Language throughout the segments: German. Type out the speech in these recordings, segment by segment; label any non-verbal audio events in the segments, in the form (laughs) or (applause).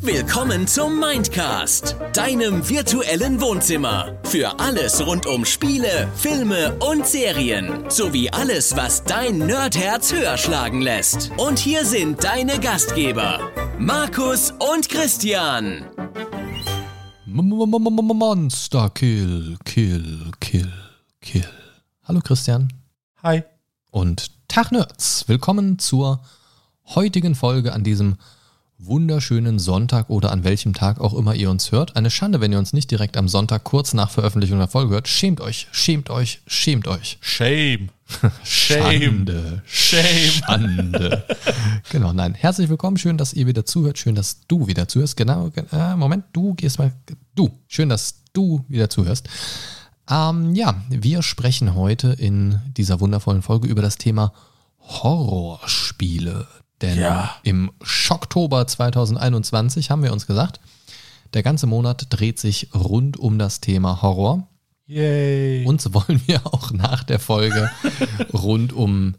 Willkommen zum Mindcast, deinem virtuellen Wohnzimmer. Für alles rund um Spiele, Filme und Serien. Sowie alles, was dein Nerdherz höher schlagen lässt. Und hier sind deine Gastgeber, Markus und Christian. Monster Kill, Kill, Kill, Kill. Hallo Christian. Hi. Und Tag Nerds. Willkommen zur heutigen Folge an diesem wunderschönen Sonntag oder an welchem Tag auch immer ihr uns hört. Eine Schande, wenn ihr uns nicht direkt am Sonntag kurz nach Veröffentlichung der Folge hört. Schämt euch, schämt euch, schämt euch. Shame. (laughs) Schande, Shame. Schande. genau, nein. Herzlich willkommen, schön, dass ihr wieder zuhört, schön, dass du wieder zuhörst. Genau, äh, Moment, du gehst mal, du, schön, dass du wieder zuhörst. Ähm, ja, wir sprechen heute in dieser wundervollen Folge über das Thema Horrorspiele. Denn Ja. im Schocktober 2021 haben wir uns gesagt, der ganze Monat dreht sich rund um das Thema Horror. Yay. Und so wollen wir auch nach der Folge (laughs) rund um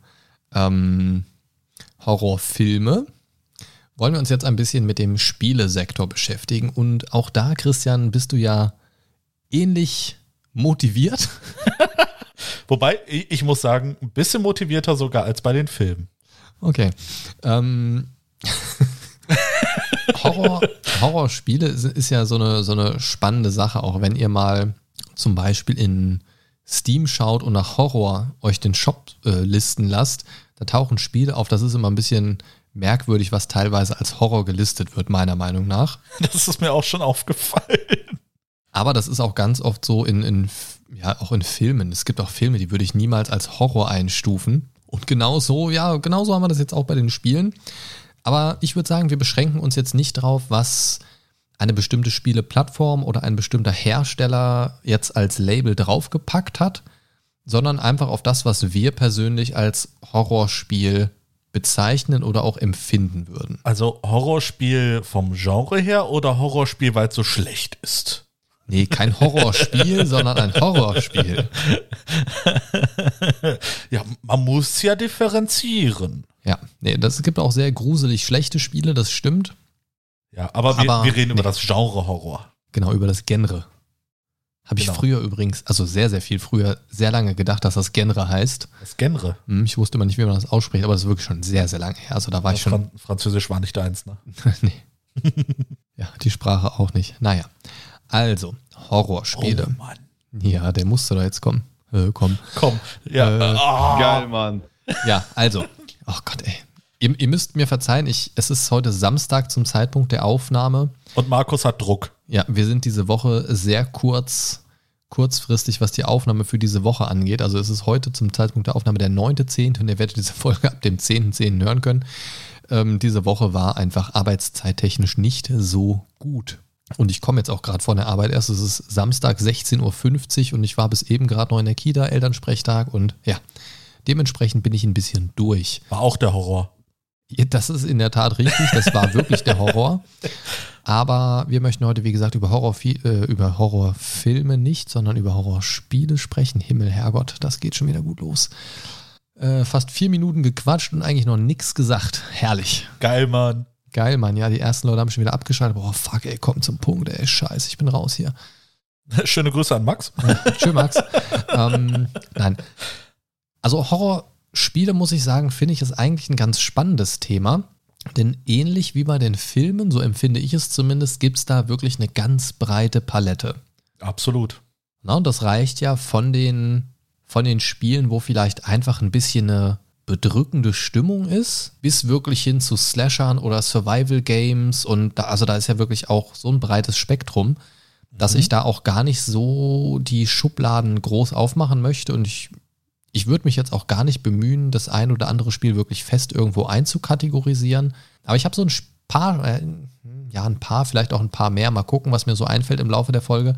ähm, Horrorfilme, wollen wir uns jetzt ein bisschen mit dem Spielesektor beschäftigen. Und auch da, Christian, bist du ja ähnlich motiviert. (laughs) Wobei, ich ich muss sagen, ein bisschen motivierter sogar als bei den Filmen. Okay. Ähm, (laughs) Horror, Horrorspiele ist, ist ja so eine, so eine spannende Sache, auch wenn ihr mal zum Beispiel in Steam schaut und nach Horror euch den Shop äh, listen lasst, da tauchen Spiele auf, das ist immer ein bisschen merkwürdig, was teilweise als Horror gelistet wird, meiner Meinung nach. (laughs) Das ist mir auch schon aufgefallen. Aber das ist auch ganz oft so in, in, ja, auch in Filmen. Es gibt auch Filme, die würde ich niemals als Horror einstufen. Und genau so, ja, genau so haben wir das jetzt auch bei den Spielen. Aber ich würde sagen, wir beschränken uns jetzt nicht drauf, was eine bestimmte Spieleplattform oder ein bestimmter Hersteller jetzt als Label draufgepackt hat, sondern einfach auf das, was wir persönlich als Horrorspiel bezeichnen oder auch empfinden würden. Also Horrorspiel vom Genre her oder Horrorspiel, weil es so schlecht ist? Nee, kein Horrorspiel, (laughs) sondern ein Horrorspiel. Ja, man muss ja differenzieren. Ja, nee, das es gibt auch sehr gruselig schlechte Spiele, das stimmt. Ja, aber, wir, Aber- wir reden über nee. das Genre Horror. Genau, über das Genre. Habe ich Genau. früher übrigens, also sehr, sehr viel früher, sehr lange gedacht, dass das Genre heißt. Das Genre. Hm, Ich wusste immer nicht, wie man das ausspricht, aber das ist wirklich schon sehr, sehr lange her. Also da war ich schon. Fran Französisch war nicht deins, ne? (laughs) nee. ja, die Sprache auch nicht. Naja. Also, Horrorspiele. Oh Mann. Ja, der musste da jetzt kommen. Äh, komm. Komm. Ja. Äh, ah. Geil, Mann. Ja, also. Oh Gott, ey. Ihr, ihr müsst mir verzeihen, ich, es ist heute Samstag zum Zeitpunkt der Aufnahme. Und Markus hat Druck. Ja, wir sind diese Woche sehr kurz, kurzfristig, was die Aufnahme für diese Woche angeht. Also es ist heute zum Zeitpunkt der Aufnahme der 9.10. und ihr werdet diese (laughs) Folge ab dem 10.10. hören können. Ähm, diese Woche war einfach arbeitszeittechnisch nicht so gut. Und ich komme jetzt auch gerade von der Arbeit erst. Es ist Samstag 16.50 Uhr und ich war bis eben gerade noch in der Kita, Elternsprechtag und ja, dementsprechend bin ich ein bisschen durch. War auch der Horror. Das ist in der Tat richtig, das war wirklich der Horror. Aber wir möchten heute, wie gesagt, über, Horrorfi äh, über Horrorfilme nicht, sondern über Horrorspiele sprechen. Himmel, Herrgott, das geht schon wieder gut los. Äh, fast vier Minuten gequatscht und eigentlich noch nichts gesagt. Herrlich. Geil, Mann. Geil, Mann. Ja, die ersten Leute haben schon wieder abgeschaltet. Boah, fuck, ey, komm zum Punkt, ey, scheiße, ich bin raus hier. (laughs) Schöne Grüße an Max. Tschö, Max. (laughs) ähm, nein. Also Horrorspiele, muss ich sagen, finde ich ist eigentlich ein ganz spannendes Thema. Denn ähnlich wie bei den Filmen, so empfinde ich es zumindest, gibt es da wirklich eine ganz breite Palette. Absolut. Na, und das reicht ja von den, von den Spielen, wo vielleicht einfach ein bisschen eine bedrückende Stimmung ist, bis wirklich hin zu Slashern oder Survival Games. Und da, also da ist ja wirklich auch so ein breites Spektrum, dass ich da auch gar nicht so die Schubladen groß aufmachen möchte. Und ich, ich würde mich jetzt auch gar nicht bemühen, das ein oder andere Spiel wirklich fest irgendwo einzukategorisieren. Aber ich habe so ein paar, äh, ja, ein paar, vielleicht auch ein paar mehr. Mal gucken, was mir so einfällt im Laufe der Folge.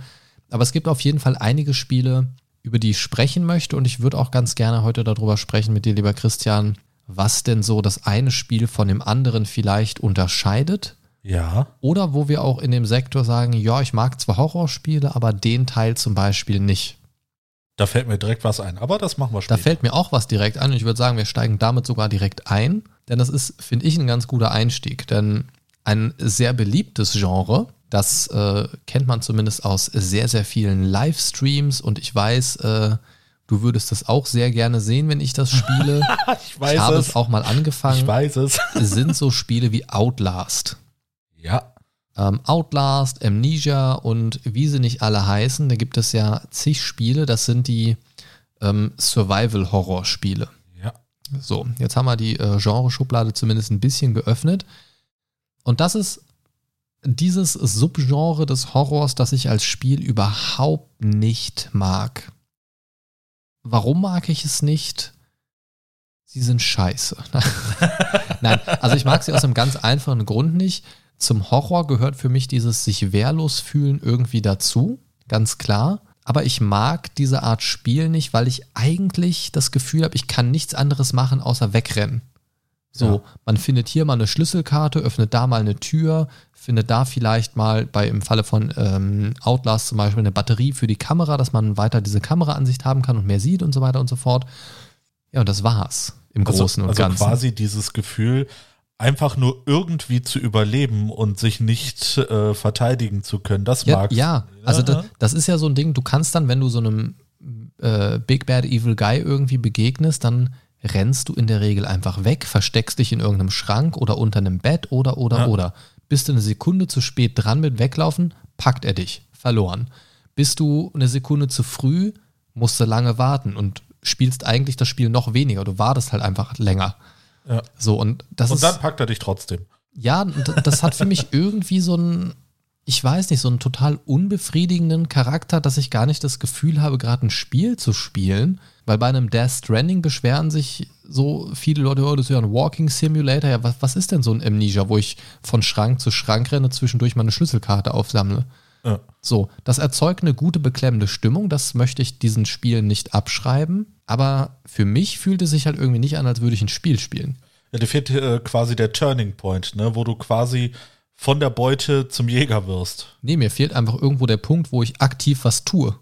Aber es gibt auf jeden Fall einige Spiele, über die ich sprechen möchte. Und ich würde auch ganz gerne heute darüber sprechen mit dir, lieber Christian, was denn so das eine Spiel von dem anderen vielleicht unterscheidet. Ja. Oder wo wir auch in dem Sektor sagen, ja, ich mag zwar Horrorspiele, aber den Teil zum Beispiel nicht. Da fällt mir direkt was ein, aber das machen wir Da später. fällt mir auch was direkt an und ich würde sagen, wir steigen damit sogar direkt ein. denn das ist, finde ich, ein ganz guter Einstieg. Denn ein sehr beliebtes Genre, das äh, kennt man zumindest aus sehr, sehr vielen Livestreams und ich weiß, äh, du würdest das auch sehr gerne sehen, wenn ich das spiele. (laughs) ich weiß ich habe es. es auch mal angefangen. Ich weiß es. sind so Spiele wie Outlast. Ja. Ähm, Outlast, Amnesia und wie sie nicht alle heißen, da gibt es ja zig Spiele, das sind die ähm, Survival-Horror-Spiele. Ja. So, jetzt haben wir die äh, Genreschublade zumindest ein bisschen geöffnet. Und das ist dieses Subgenre des Horrors, das ich als Spiel überhaupt nicht mag. Warum mag ich es nicht? Sie sind scheiße. (laughs) Nein, also ich mag sie aus einem ganz einfachen Grund nicht. Zum Horror gehört für mich dieses sich wehrlos fühlen irgendwie dazu, ganz klar. Aber ich mag diese Art Spiel nicht, weil ich eigentlich das Gefühl habe, ich kann nichts anderes machen, außer wegrennen. So, Ja. man findet hier mal eine Schlüsselkarte, öffnet da mal eine Tür, findet da vielleicht mal bei im Falle von ähm, Outlast zum Beispiel eine Batterie für die Kamera, dass man weiter diese Kameraansicht haben kann und mehr sieht und so weiter und so fort. Ja, und das war's im Also, Großen und also Ganzen. quasi dieses Gefühl, einfach nur irgendwie zu überleben und sich nicht äh, verteidigen zu können. Das Ja, mag ja. also das, Ja. das ist ja so ein Ding, du kannst dann, wenn du so einem äh, Big Bad Evil Guy irgendwie begegnest, dann rennst du in der Regel einfach weg, versteckst dich in irgendeinem Schrank oder unter einem Bett oder, oder, Ja. oder. Bist du eine Sekunde zu spät dran mit Weglaufen, packt er dich. Verloren. Bist du eine Sekunde zu früh, musst du lange warten und spielst eigentlich das Spiel noch weniger. Du wartest halt einfach länger. Ja. So, und das Und ist. dann packt er dich trotzdem. Ja, das hat für mich irgendwie so einen, ich weiß nicht, so einen total unbefriedigenden Charakter, dass ich gar nicht das Gefühl habe, gerade ein Spiel zu spielen. Weil bei einem Death Stranding beschweren sich so viele Leute, oh, das ist ja ein Walking Simulator. Ja, was, was ist denn so ein Amnesia, wo ich von Schrank zu Schrank renne, zwischendurch mal eine Schlüsselkarte aufsammle? Ja. So, das erzeugt eine gute, beklemmende Stimmung. Das möchte ich diesen Spielen nicht abschreiben. Aber für mich fühlt es sich halt irgendwie nicht an, als würde ich ein Spiel spielen. Ja, dir fehlt äh, quasi der Turning Point, ne, wo du quasi von der Beute zum Jäger wirst. Nee, mir fehlt einfach irgendwo der Punkt, wo ich aktiv was tue.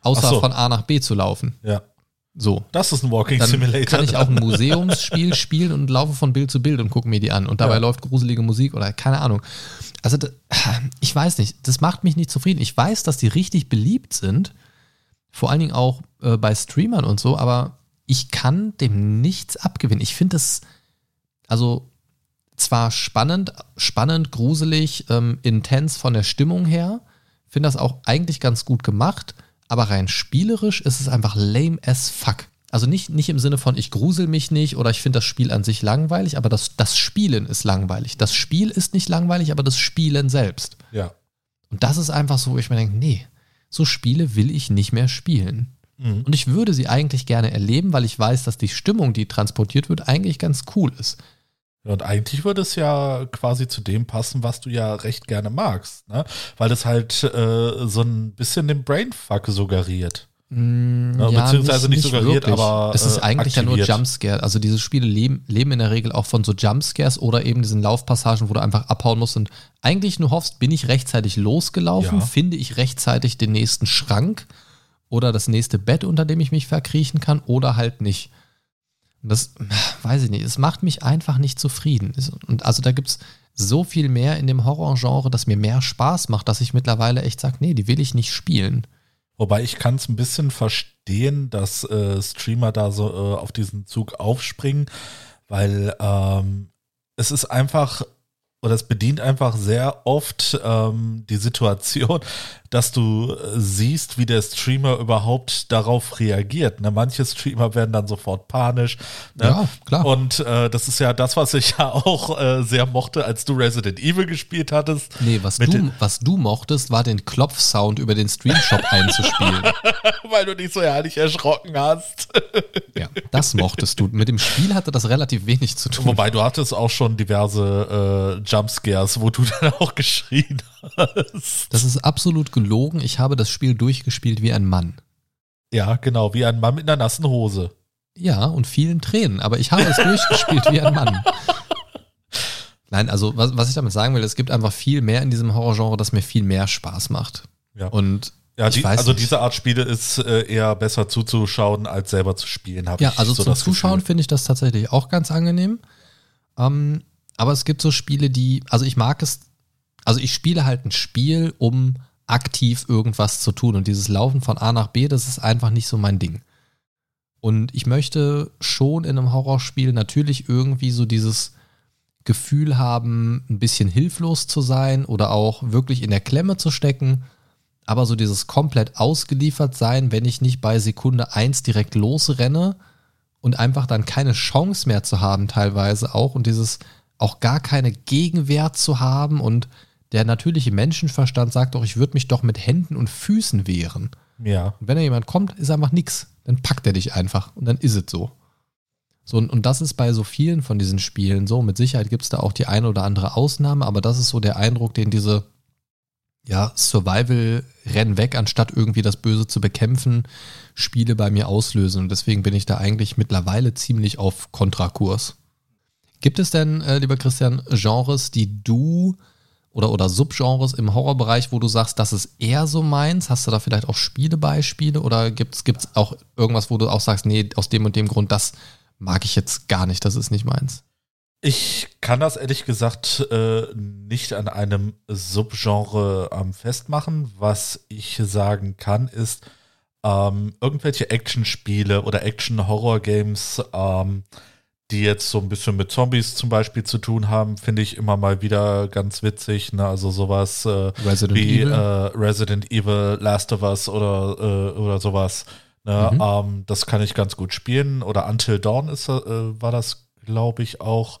Außer so. von A nach B zu laufen. Ja. So. Das ist ein Walking Dann Simulator. kann ich auch ein (laughs) Museumsspiel spielen und laufe von Bild zu Bild und gucke mir die an. Und dabei Ja. läuft gruselige Musik oder keine Ahnung. Also, ich weiß nicht, das macht mich nicht zufrieden. Ich weiß, dass die richtig beliebt sind. Vor allen Dingen auch äh, bei Streamern und so, aber ich kann dem nichts abgewinnen. Ich finde es, also zwar spannend, spannend, gruselig, ähm, intens von der Stimmung her, finde das auch eigentlich ganz gut gemacht, aber rein spielerisch ist es einfach lame as fuck. Also nicht, nicht im Sinne von, ich grusel mich nicht oder ich finde das Spiel an sich langweilig, aber das, das Spielen ist langweilig. Das Spiel ist nicht langweilig, aber das Spielen selbst. Ja. Und das ist einfach so, wo ich mir denke, nee, so Spiele will ich nicht mehr spielen. Mhm. Und ich würde sie eigentlich gerne erleben, weil ich weiß, dass die Stimmung, die transportiert wird, eigentlich ganz cool ist. Und eigentlich würde es ja quasi zu dem passen, was du ja recht gerne magst, ne? Weil es halt äh, so ein bisschen den Brainfuck suggeriert. Mm, Ja, beziehungsweise nicht suggeriert, aber, Es ist äh, eigentlich ja nur aktiviert. Jumpscare. Also diese Spiele leben, leben in der Regel auch von so Jumpscares oder eben diesen Laufpassagen, wo du einfach abhauen musst und eigentlich nur hoffst, bin ich rechtzeitig losgelaufen, Ja. finde ich rechtzeitig den nächsten Schrank oder das nächste Bett, unter dem ich mich verkriechen kann oder halt nicht. Und das weiß ich nicht. Es macht mich einfach nicht zufrieden. Und also da gibt es so viel mehr in dem Horrorgenre, das mir mehr Spaß macht, dass ich mittlerweile echt sage, nee, die will ich nicht spielen. Wobei ich kann es ein bisschen verstehen, dass äh, Streamer da so äh, auf diesen Zug aufspringen, weil ähm, es ist einfach oder es bedient einfach sehr oft ähm, die Situation, dass du äh, siehst, wie der Streamer überhaupt darauf reagiert. Ne? Manche Streamer werden dann sofort panisch. Ne? Ja, klar. Und äh, das ist ja das, was ich (laughs) ja auch äh, sehr mochte, als du Resident Evil gespielt hattest. Nee, was du, was du mochtest, war den Klopfsound über den Streamshop (laughs) einzuspielen. (laughs) weil du dich so herrlich erschrocken hast. Ja, das mochtest du. Mit dem Spiel hatte das relativ wenig zu tun. Wobei du hattest auch schon diverse äh, Jumpscares, wo du dann auch geschrien hast. Das ist absolut gelogen. Ich habe das Spiel durchgespielt wie ein Mann. Ja, genau, wie ein Mann mit einer nassen Hose. Ja, und vielen Tränen, aber ich habe es durchgespielt wie ein Mann. Nein, also was, was ich damit sagen will, es gibt einfach viel mehr in diesem Horrorgenre, das mir viel mehr Spaß macht. Ja. Und Ja, die, also nicht. diese Art Spiele ist äh, eher besser zuzuschauen, als selber zu spielen, Ja, also so zum Zuschauen finde ich das tatsächlich auch ganz angenehm. Ähm, aber es gibt so Spiele, die, also ich mag es, also ich spiele halt ein Spiel, um aktiv irgendwas zu tun. Und dieses Laufen von A nach B, das ist einfach nicht so mein Ding. Und ich möchte schon in einem Horrorspiel natürlich irgendwie so dieses Gefühl haben, ein bisschen hilflos zu sein oder auch wirklich in der Klemme zu stecken. Aber so dieses komplett ausgeliefert sein, wenn ich nicht bei Sekunde 1 direkt losrenne und einfach dann keine Chance mehr zu haben, teilweise auch. Und dieses auch gar keine Gegenwehr zu haben und der natürliche Menschenverstand sagt doch, ich würde mich doch mit Händen und Füßen wehren. Ja. Und wenn da jemand kommt, ist einfach nichts. Dann packt er dich einfach und dann ist es so. So, und, das ist bei so vielen von diesen Spielen so. Mit Sicherheit gibt es da auch die eine oder andere Ausnahme, aber das ist so der Eindruck, den diese ja, Survival-Renn weg, anstatt irgendwie das Böse zu bekämpfen, Spiele bei mir auslösen. Und deswegen bin ich da eigentlich mittlerweile ziemlich auf Kontrakurs. Gibt es denn, äh, lieber Christian, Genres, die du oder, oder Subgenres im Horrorbereich, wo du sagst, das ist eher so meins? Hast du da vielleicht auch Spielebeispiele oder gibt es auch irgendwas, wo du auch sagst, nee, aus dem und dem Grund, das mag ich jetzt gar nicht, das ist nicht meins? Ich kann das ehrlich gesagt äh, nicht an einem Subgenre ähm, festmachen. Was ich sagen kann, ist, ähm, irgendwelche Action-Spiele oder Action-Horror-Games, ähm, die jetzt so ein bisschen mit Zombies zum Beispiel zu tun haben, finde ich immer mal wieder ganz witzig. Ne? Also sowas äh, Resident wie Evil? Äh, Resident Evil, Last of Us oder, äh, oder sowas. Ne? Mhm. Ähm, das kann ich ganz gut spielen. Oder Until Dawn ist, äh, war das, glaube ich, auch.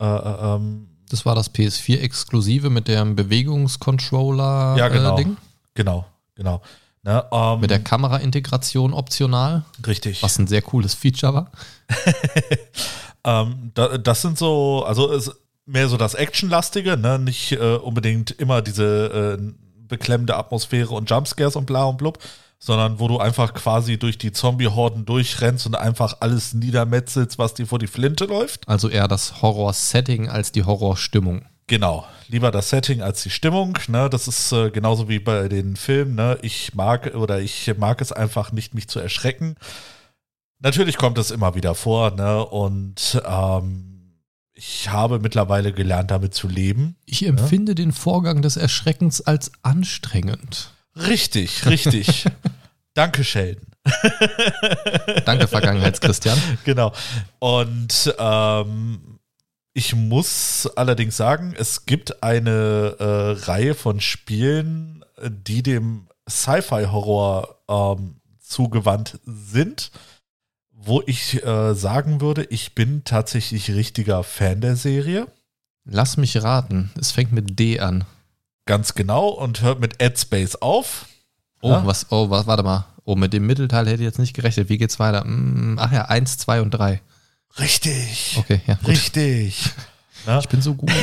Äh, äh, ähm, Das war das PS4-Exklusive mit dem Bewegungscontroller Ja, genau. Ding. genau, genau. Ne? Ähm, Mit der Kameraintegration optional, richtig. was ein sehr cooles Feature war. (laughs) Ähm, da, das sind so, also ist mehr so das Actionlastige, ne? Nicht äh, unbedingt immer diese äh, beklemmende Atmosphäre und Jumpscares und bla und blub, sondern wo du einfach quasi durch die Zombie-Horden durchrennst und einfach alles niedermetzelst, was dir vor die Flinte läuft. Also eher das Horror-Setting als die Horrorstimmung. Genau, lieber das Setting als die Stimmung. Ne? Das ist äh, genauso wie bei den Filmen. Ne? Ich mag oder ich mag es einfach nicht, mich zu erschrecken. Natürlich kommt es immer wieder vor, ne? Und ähm, ich habe mittlerweile gelernt, damit zu leben. Ich empfinde den Vorgang des Erschreckens als anstrengend. Richtig, richtig. (laughs) Danke, Sheldon. Danke, Vergangenheitschristian. (laughs) Genau. Und ähm, ich muss allerdings sagen, es gibt eine äh, Reihe von Spielen, die dem Sci-Fi-Horror ähm, zugewandt sind, wo ich äh, sagen würde, ich bin tatsächlich richtiger Fan der Serie. Lass mich raten. Es fängt mit D an. Ganz genau und hört mit Ad Space auf. Oh, Ja. was, oh, was, warte mal. Oh, mit dem Mittelteil hätte ich jetzt nicht gerechnet. Wie geht's weiter? Hm, ach ja, eins, zwei und drei. Richtig. Okay, ja, gut. Richtig. Na? (laughs) Ich bin so gut. (laughs)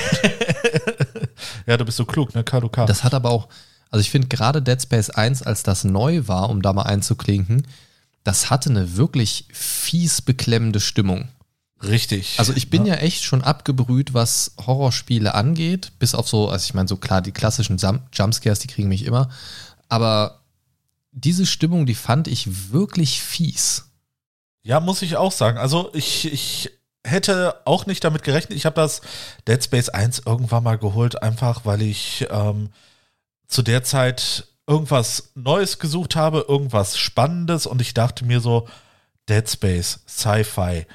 Ja, du bist so klug, ne, Kaduka. Das hat aber auch, also ich finde gerade Dead Space 1, als das neu war, um da mal einzuklinken, das hatte eine wirklich fies beklemmende Stimmung. Richtig. Also ich bin ja echt schon abgebrüht, was Horrorspiele angeht, bis auf so, also ich meine so klar, die klassischen Jump Jumpscares, die kriegen mich immer, aber diese Stimmung, die fand ich wirklich fies. Ja, muss ich auch sagen. Also ich, ich hätte auch nicht damit gerechnet. Ich habe das Dead Space 1 irgendwann mal geholt, einfach weil ich ähm, zu der Zeit irgendwas Neues gesucht habe, irgendwas Spannendes und ich dachte mir so, Dead Space, Sci-Fi,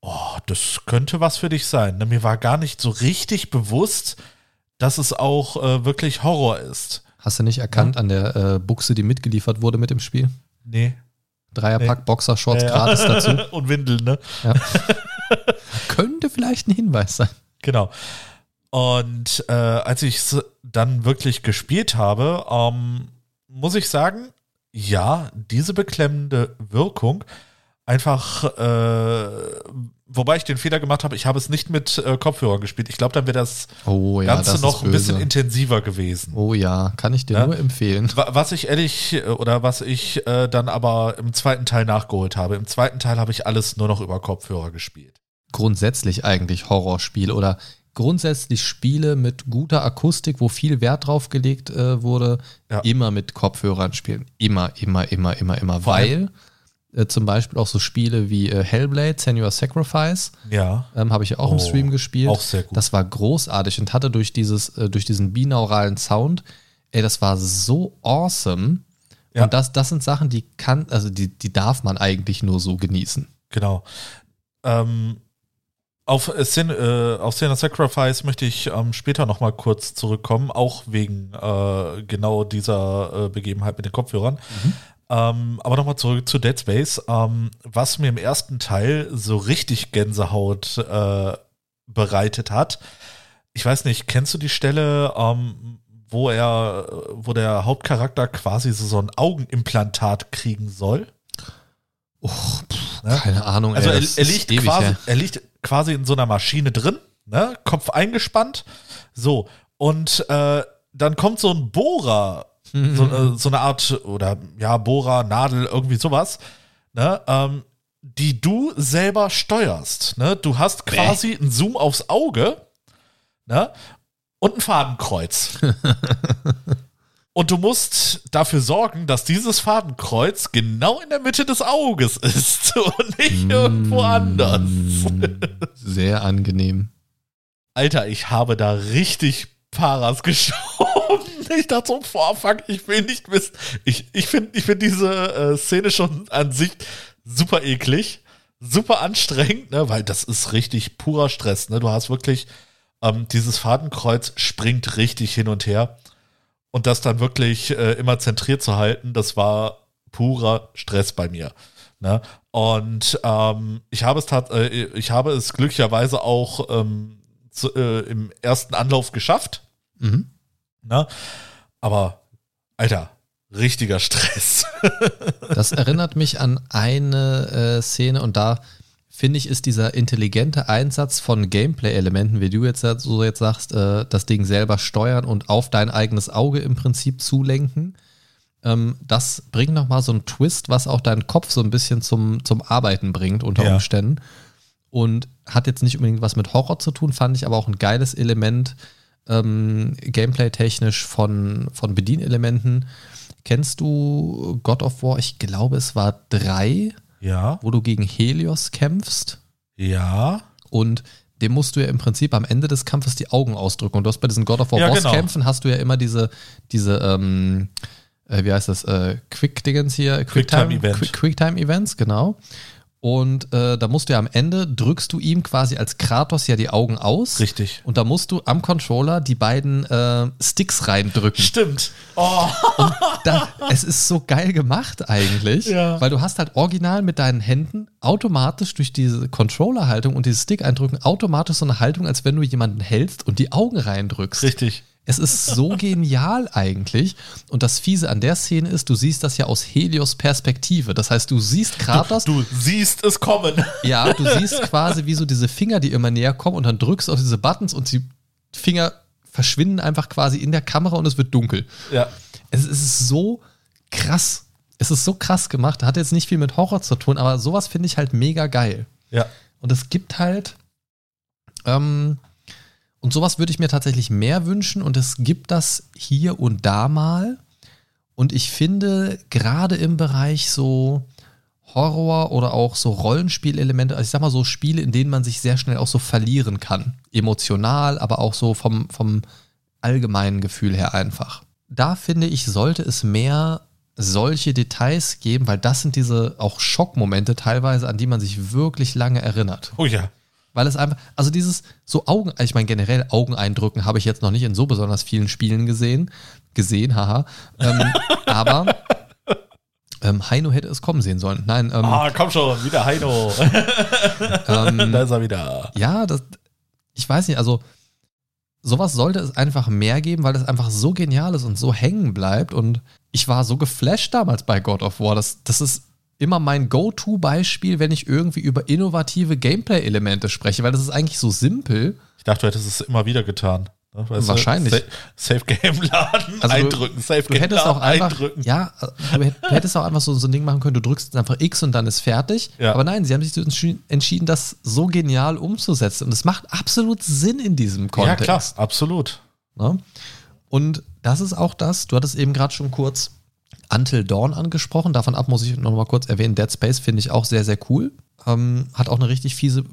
oh, das könnte was für dich sein. Ne, Mir war gar nicht so richtig bewusst, dass es auch äh, wirklich Horror ist. Hast du nicht erkannt an der äh, Buchse, die mitgeliefert wurde mit dem Spiel? Nee. Dreierpack Nee. Boxershorts Ja, ja. gratis dazu. (laughs) und Windeln, ne? Ja. (laughs) Könnte vielleicht ein Hinweis sein. Genau. Und äh, als ich es dann wirklich gespielt habe, ähm, muss ich sagen, ja, diese beklemmende Wirkung einfach, äh, wobei ich den Fehler gemacht habe, ich habe es nicht mit äh, Kopfhörern gespielt. Ich glaube, dann wäre das Oh ja, Ganze das noch ein bisschen intensiver gewesen. Oh ja, kann ich dir Ja? nur empfehlen. Wa- Was ich ehrlich äh, oder was ich äh, dann aber im zweiten Teil nachgeholt habe. Im zweiten Teil habe ich alles nur noch über Kopfhörer gespielt. Grundsätzlich eigentlich Horrorspiel oder grundsätzlich Spiele mit guter Akustik, wo viel Wert drauf gelegt äh, wurde, Ja. immer mit Kopfhörern spielen. Immer, immer, immer, immer, immer. Vor Weil Äh, zum Beispiel auch so Spiele wie äh, Hellblade, Senua Sacrifice. Ja. Ähm, Habe ich ja auch im Oh, Stream gespielt. auch sehr gut. Das war großartig und hatte durch, dieses, äh, durch diesen binauralen Sound, ey, das war so awesome. Ja. Und das, das sind Sachen, die kann, also die, die darf man eigentlich nur so genießen. Genau. Ähm, auf, Sin, äh, auf Sinner Sacrifice möchte ich ähm, später nochmal kurz zurückkommen, auch wegen äh, genau dieser äh, Begebenheit mit den Kopfhörern. Ähm, aber nochmal zurück zu Dead Space. Ähm, was mir im ersten Teil so richtig Gänsehaut äh, bereitet hat, ich weiß nicht, kennst du die Stelle, ähm, wo er, wo der Hauptcharakter quasi so, so ein Augenimplantat kriegen soll? Oh, pff, Ne? Keine Ahnung. Also ey, er, er, liegt ewig quasi, her. er liegt quasi in so einer Maschine drin, ne? Kopf eingespannt. So, und äh, dann kommt so ein Bohrer, so, äh, so eine Art, oder ja, Bohrer, Nadel, irgendwie sowas, ne? Ähm, die du selber steuerst. Ne? Du hast quasi einen Zoom aufs Auge ne? und ein Fadenkreuz. (laughs) Und du musst dafür sorgen, dass dieses Fadenkreuz genau in der Mitte des Auges ist (laughs) und nicht irgendwo anders. Sehr angenehm. Alter, ich habe da richtig Paras geschoben. Ich dachte so, boah, fuck, ich will nicht wissen. Ich, ich finde ich find diese äh, Szene schon an sich super eklig, super anstrengend, ne, weil das ist richtig purer Stress. Ne? Du hast wirklich, ähm, dieses Fadenkreuz springt richtig hin und her. Und das dann wirklich äh, immer zentriert zu halten, das war purer Stress bei mir. Ne? Und ähm, ich habe es tat, äh, ich habe es glücklicherweise auch ähm, zu, äh, im ersten Anlauf geschafft. Mhm. Ne? Aber, Alter, richtiger Stress. (laughs) Das erinnert mich an eine äh, Szene und da finde ich, ist dieser intelligente Einsatz von Gameplay-Elementen, wie du jetzt so jetzt sagst, äh, das Ding selber steuern und auf dein eigenes Auge im Prinzip zulenken. Ähm, das bringt nochmal so einen Twist, was auch deinen Kopf so ein bisschen zum, zum Arbeiten bringt unter Ja. Umständen. Und hat jetzt nicht unbedingt was mit Horror zu tun, fand ich aber auch ein geiles Element, ähm, gameplay-technisch von, von Bedienelementen. Kennst du God of War? Ich glaube, es war drei, Ja, wo du gegen Helios kämpfst. ja. Und dem musst du ja im Prinzip am Ende des Kampfes die Augen ausdrücken. Und du hast bei diesen God of War Ja, genau. Bosskämpfen hast du ja immer diese, diese, ähm, äh, wie heißt das, äh, Quick-Dingens hier? Quicktime-Event. Quick- Quicktime-Events, genau. Und äh, da musst du ja am Ende, drückst du ihm quasi als Kratos ja die Augen aus. Richtig. Und da musst du am Controller die beiden äh, Sticks reindrücken. Stimmt. Oh, (laughs) da, es ist so geil gemacht eigentlich, Ja. weil du hast halt original mit deinen Händen automatisch durch diese Controller-Haltung und dieses Stick eindrücken automatisch so eine Haltung, als wenn du jemanden hältst und die Augen reindrückst. richtig. Es ist so (laughs) genial eigentlich. Und das Fiese an der Szene ist, du siehst das ja aus Helios Perspektive. Das heißt, du siehst Kratos, Du siehst es kommen. ja, du (laughs) siehst quasi wie so diese Finger, die immer näher kommen und dann drückst auf diese Buttons und die Finger verschwinden einfach quasi in der Kamera und es wird dunkel. Ja. Es ist so krass. Es ist so krass gemacht. Hat jetzt nicht viel mit Horror zu tun, aber sowas finde ich halt mega geil. Ja. Und es gibt halt, ähm, und sowas würde ich mir tatsächlich mehr wünschen und es gibt das hier und da mal. Und ich finde, gerade im Bereich so Horror oder auch so Rollenspielelemente, also ich sag mal so Spiele, in denen man sich sehr schnell auch so verlieren kann. Emotional, aber auch so vom, vom allgemeinen Gefühl her einfach. Da finde ich, sollte es mehr solche Details geben, weil das sind diese auch Schockmomente teilweise, an die man sich wirklich lange erinnert. Oh ja. Weil es einfach, also dieses so Augen, ich meine generell Augeneindrücken habe ich jetzt noch nicht in so besonders vielen Spielen gesehen, gesehen, haha. Ähm, (laughs) aber ähm, Heino hätte es kommen sehen sollen. Nein, ähm, Ah, komm schon, wieder Heino. (laughs) ähm, (laughs) da ist er wieder. ja, das, ich weiß nicht, also sowas sollte es einfach mehr geben, weil es einfach so genial ist und so hängen bleibt. Und ich war so geflasht damals bei God of War. Das, das ist immer mein Go-To-Beispiel, wenn ich irgendwie über innovative Gameplay-Elemente spreche, weil das ist eigentlich so simpel. Ich dachte, du hättest es immer wieder getan. Ne, weißt? Wahrscheinlich. Sa Safe Game laden, Also eindrücken, Safe Du Game hättest laden, auch einfach, eindrücken. ja, du hätt- du hättest auch einfach so, so ein Ding machen können, du drückst einfach X und dann ist fertig. Ja. Aber nein, sie haben sich entschieden, das so genial umzusetzen. Und es macht absolut Sinn in diesem Ja, Kontext. klar, absolut. Ne? Und das ist auch das, du hattest eben gerade schon kurz Until Dawn angesprochen. Davon ab muss ich noch mal kurz erwähnen, Dead Space finde ich auch sehr, sehr cool. Ähm, hat auch eine richtig fiese,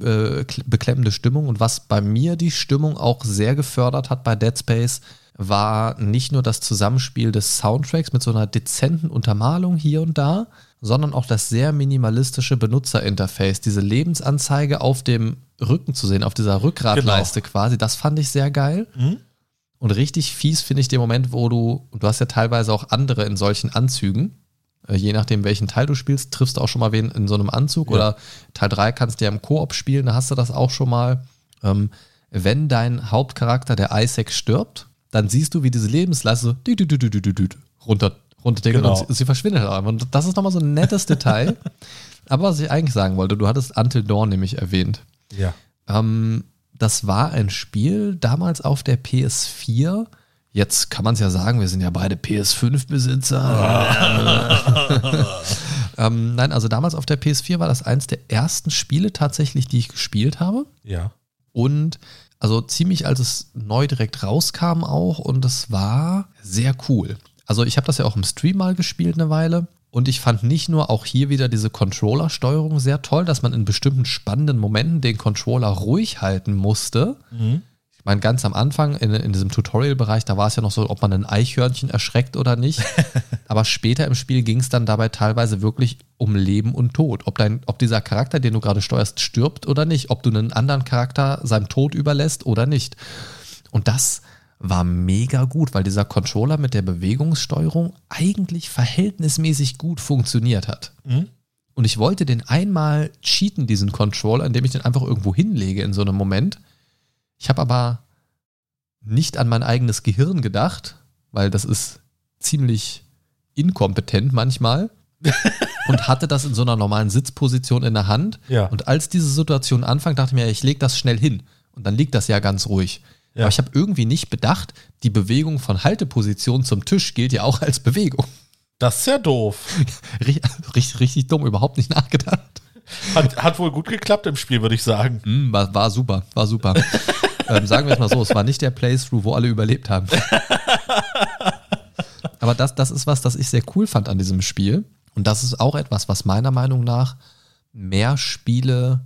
äh, beklemmende Stimmung. Und was bei mir die Stimmung auch sehr gefördert hat bei Dead Space, war nicht nur das Zusammenspiel des Soundtracks mit so einer dezenten Untermalung hier und da, sondern auch das sehr minimalistische Benutzerinterface, diese Lebensanzeige auf dem Rücken zu sehen, auf dieser Rückgratleiste genau. quasi, das fand ich sehr geil. Mhm. Und richtig fies finde ich den Moment, wo du, du hast ja teilweise auch andere in solchen Anzügen, äh, je nachdem welchen Teil du spielst, triffst du auch schon mal wen in so einem Anzug ja. oder Teil 3 kannst du ja im Koop spielen, da hast du das auch schon mal. Ähm, wenn dein Hauptcharakter, der Isaac, stirbt, dann siehst du, wie diese Lebensleiste runter, runter genau. und sie, verschwindet einfach. Und das ist nochmal so ein nettes Detail. (laughs) Aber was ich eigentlich sagen wollte, du hattest Until Dawn nämlich erwähnt. Ja. Ähm, das war ein Spiel damals auf der PS4. Jetzt kann man es ja sagen, wir sind ja beide PS5-Besitzer. (laughs) ähm, nein, also damals auf der PS4 war das eins der ersten Spiele tatsächlich, die ich gespielt habe. Ja. Und also ziemlich als es neu direkt rauskam auch und es war sehr cool. Also ich habe das ja auch im Stream mal gespielt eine Weile und ich fand nicht nur auch hier wieder diese Controller-Steuerung sehr toll, dass man in bestimmten spannenden Momenten den Controller ruhig halten musste. Mhm. Ich meine, ganz am Anfang in, in diesem Tutorial-Bereich, da war es ja noch so, ob man ein Eichhörnchen erschreckt oder nicht. (laughs) Aber später im Spiel ging es dann dabei teilweise wirklich um Leben und Tod. Ob, dein, ob dieser Charakter, den du gerade steuerst, stirbt oder nicht. Ob du einen anderen Charakter seinem Tod überlässt oder nicht. Und das war mega gut, weil dieser Controller mit der Bewegungssteuerung eigentlich verhältnismäßig gut funktioniert hat. Mhm. Und ich wollte den einmal cheaten, diesen Controller, indem ich den einfach irgendwo hinlege in so einem Moment ich habe aber nicht an mein eigenes Gehirn gedacht, weil das ist ziemlich inkompetent manchmal. (laughs) und hatte das in so einer normalen Sitzposition in der Hand. Ja. Und als diese Situation anfängt, dachte ich mir, ich lege das schnell hin. Und dann liegt das ja ganz ruhig. Ja. Aber ich habe irgendwie nicht bedacht, die Bewegung von Halteposition zum Tisch gilt ja auch als Bewegung. Das ist ja doof. (laughs) richtig, richtig dumm, überhaupt nicht nachgedacht. Hat, hat wohl gut geklappt im Spiel, würde ich sagen. Mm, war, war super, war super. (laughs) ähm, sagen wir es mal so, es war nicht der Playthrough, wo alle überlebt haben. (laughs) Aber das, das ist was, das ich sehr cool fand an diesem Spiel. Und das ist auch etwas, was meiner Meinung nach mehr Spiele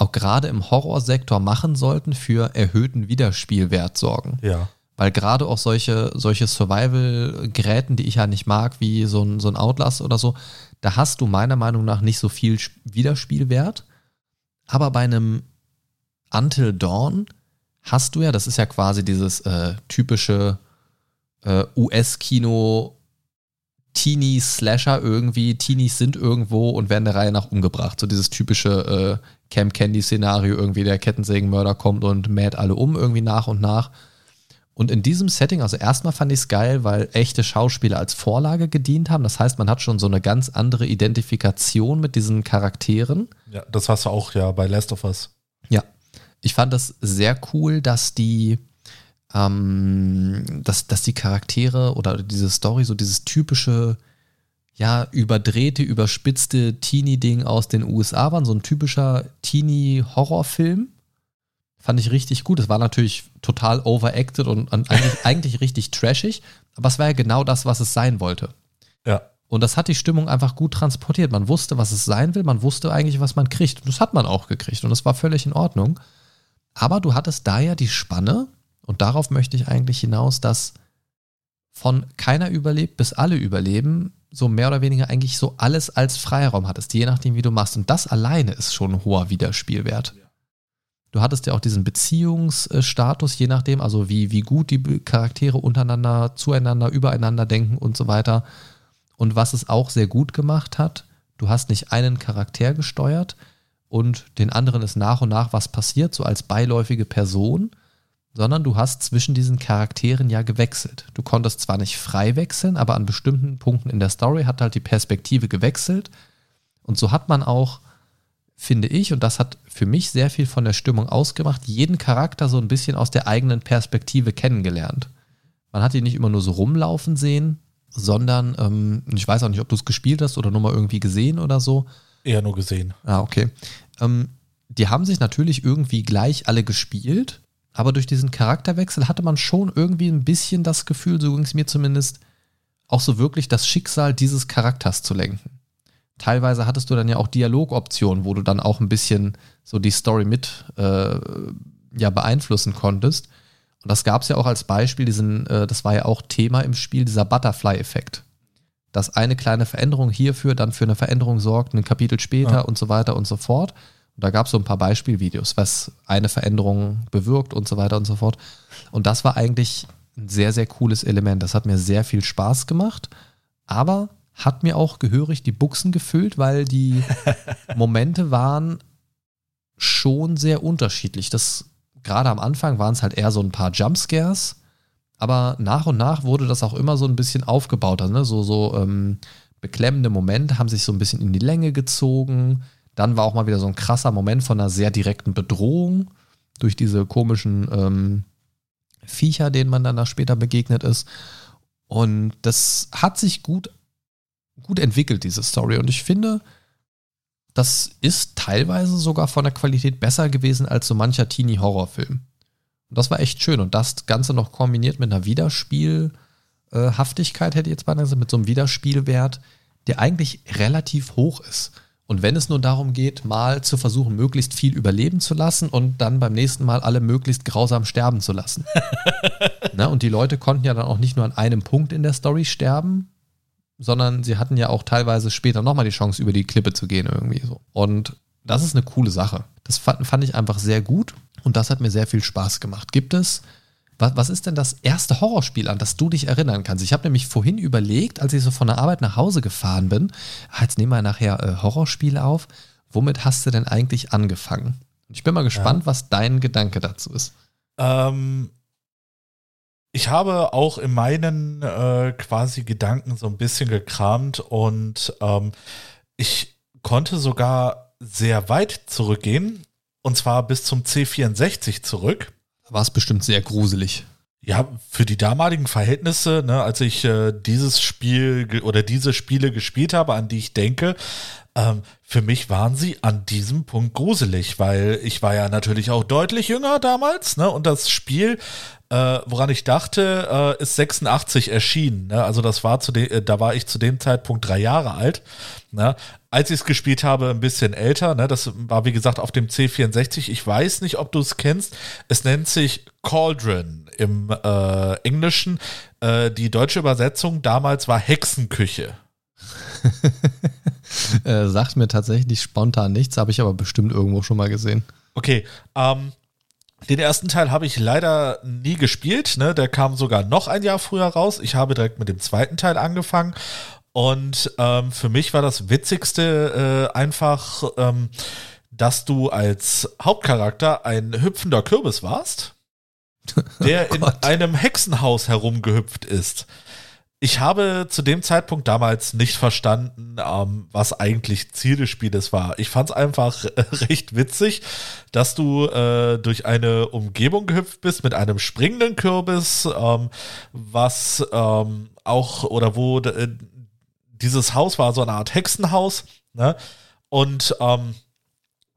auch gerade im Horrorsektor machen sollten für erhöhten Wiederspielwert sorgen. Ja. Weil gerade auch solche, solche Survival-Geräten, die ich ja nicht mag, wie so ein, so ein Outlast oder so, da hast du meiner Meinung nach nicht so viel Wiederspielwert. Aber bei einem Until Dawn hast du ja, das ist ja quasi dieses äh, typische äh, US-Kino Teenie-Slasher irgendwie, Teenies sind irgendwo und werden der Reihe nach umgebracht. So dieses typische äh, Camp Candy-Szenario, irgendwie der Kettensägenmörder kommt und mäht alle um irgendwie nach und nach. Und in diesem Setting, also erstmal fand ich es geil, weil echte Schauspieler als Vorlage gedient haben. Das heißt, man hat schon so eine ganz andere Identifikation mit diesen Charakteren. Ja, das hast du auch ja bei Last of Us. Ja, ich fand das sehr cool, dass die, ähm, dass, dass die Charaktere oder diese Story so dieses typische, ja, überdrehte, überspitzte Teenie-Ding aus den USA waren, so ein typischer Teenie-Horrorfilm. Fand ich richtig gut. Es war natürlich total overacted und, und eigentlich, (laughs) eigentlich richtig trashig, aber es war ja genau das, was es sein wollte. Ja. Und das hat die Stimmung einfach gut transportiert. Man wusste, was es sein will, man wusste eigentlich, was man kriegt. Und das hat man auch gekriegt und das war völlig in Ordnung. Aber du hattest da ja die Spanne, und darauf möchte ich eigentlich hinaus, dass von keiner überlebt bis alle überleben, so mehr oder weniger eigentlich so alles als Freiraum hattest, je nachdem, wie du machst. Und das alleine ist schon ein hoher Wiederspielwert. Du hattest ja auch diesen Beziehungsstatus, je nachdem, also wie, wie gut die Charaktere untereinander, zueinander, übereinander denken und so weiter. Und was es auch sehr gut gemacht hat, du hast nicht einen Charakter gesteuert, und den anderen ist nach und nach was passiert, so als beiläufige Person, sondern du hast zwischen diesen Charakteren ja gewechselt. Du konntest zwar nicht frei wechseln, aber an bestimmten Punkten in der Story hat halt die Perspektive gewechselt. Und so hat man auch, finde ich, und das hat für mich sehr viel von der Stimmung ausgemacht, jeden Charakter so ein bisschen aus der eigenen Perspektive kennengelernt. Man hat ihn nicht immer nur so rumlaufen sehen, sondern, ähm, ich weiß auch nicht, ob du es gespielt hast oder nur mal irgendwie gesehen oder so, Eher nur gesehen. Ah, okay. Ähm, die haben sich natürlich irgendwie gleich alle gespielt, aber durch diesen Charakterwechsel hatte man schon irgendwie ein bisschen das Gefühl, so ging es mir zumindest, auch so wirklich das Schicksal dieses Charakters zu lenken. Teilweise hattest du dann ja auch Dialogoptionen, wo du dann auch ein bisschen so die Story mit äh, ja, beeinflussen konntest. Und das gab es ja auch als Beispiel, diesen, äh, das war ja auch Thema im Spiel, dieser Butterfly-Effekt. Dass eine kleine Veränderung hierfür dann für eine Veränderung sorgt, ein Kapitel später ja. und so weiter und so fort. Und da gab es so ein paar Beispielvideos, was eine Veränderung bewirkt und so weiter und so fort. Und das war eigentlich ein sehr, sehr cooles Element. Das hat mir sehr viel Spaß gemacht, aber hat mir auch gehörig die Buchsen gefüllt, weil die (laughs) Momente waren schon sehr unterschiedlich. Das gerade am Anfang waren es halt eher so ein paar Jumpscares, aber nach und nach wurde das auch immer so ein bisschen aufgebaut. Ne? So, so ähm, beklemmende Momente haben sich so ein bisschen in die Länge gezogen. Dann war auch mal wieder so ein krasser Moment von einer sehr direkten Bedrohung durch diese komischen ähm, Viecher, denen man dann da später begegnet ist. Und das hat sich gut, gut entwickelt, diese Story. Und ich finde, das ist teilweise sogar von der Qualität besser gewesen als so mancher Teenie-Horrorfilm. Und das war echt schön. Und das Ganze noch kombiniert mit einer Wiederspielhaftigkeit, hätte ich jetzt beinahe gesagt, mit so einem Wiederspielwert, der eigentlich relativ hoch ist. Und wenn es nur darum geht, mal zu versuchen, möglichst viel überleben zu lassen und dann beim nächsten Mal alle möglichst grausam sterben zu lassen. (laughs) Na, und die Leute konnten ja dann auch nicht nur an einem Punkt in der Story sterben, sondern sie hatten ja auch teilweise später nochmal die Chance, über die Klippe zu gehen irgendwie so. Und das ist eine coole Sache. Das fand, fand ich einfach sehr gut und das hat mir sehr viel Spaß gemacht. Gibt es, was, was ist denn das erste Horrorspiel, an das du dich erinnern kannst? Ich habe nämlich vorhin überlegt, als ich so von der Arbeit nach Hause gefahren bin, ah, jetzt nehmen wir nachher äh, Horrorspiele auf. Womit hast du denn eigentlich angefangen? Ich bin mal gespannt, ja. was dein Gedanke dazu ist. Ähm, ich habe auch in meinen äh, quasi Gedanken so ein bisschen gekramt und ähm, ich konnte sogar sehr weit zurückgehen und zwar bis zum C64 zurück. War es bestimmt sehr gruselig. Ja, für die damaligen Verhältnisse, ne, als ich äh, dieses Spiel oder diese Spiele gespielt habe, an die ich denke, ähm, für mich waren sie an diesem Punkt gruselig, weil ich war ja natürlich auch deutlich jünger damals, ne, und das Spiel äh, woran ich dachte, äh, ist 86 erschienen. Ne? Also das war zu dem, äh, da war ich zu dem Zeitpunkt drei Jahre alt. Ne? Als ich es gespielt habe, ein bisschen älter. Ne? Das war wie gesagt auf dem C64. Ich weiß nicht, ob du es kennst. Es nennt sich Cauldron im äh, Englischen. Äh, die deutsche Übersetzung damals war Hexenküche. (laughs) äh, sagt mir tatsächlich spontan nichts, habe ich aber bestimmt irgendwo schon mal gesehen. Okay, ähm, den ersten Teil habe ich leider nie gespielt. Ne? Der kam sogar noch ein Jahr früher raus. Ich habe direkt mit dem zweiten Teil angefangen. Und ähm, für mich war das Witzigste äh, einfach, ähm, dass du als Hauptcharakter ein hüpfender Kürbis warst, (laughs) der oh in einem Hexenhaus herumgehüpft ist. Ich habe zu dem Zeitpunkt damals nicht verstanden, ähm, was eigentlich Ziel des Spieles war. Ich fand es einfach (laughs) recht witzig, dass du äh, durch eine Umgebung gehüpft bist mit einem springenden Kürbis, ähm, was ähm, auch oder wo äh, dieses Haus war so eine Art Hexenhaus, ne? Und ähm,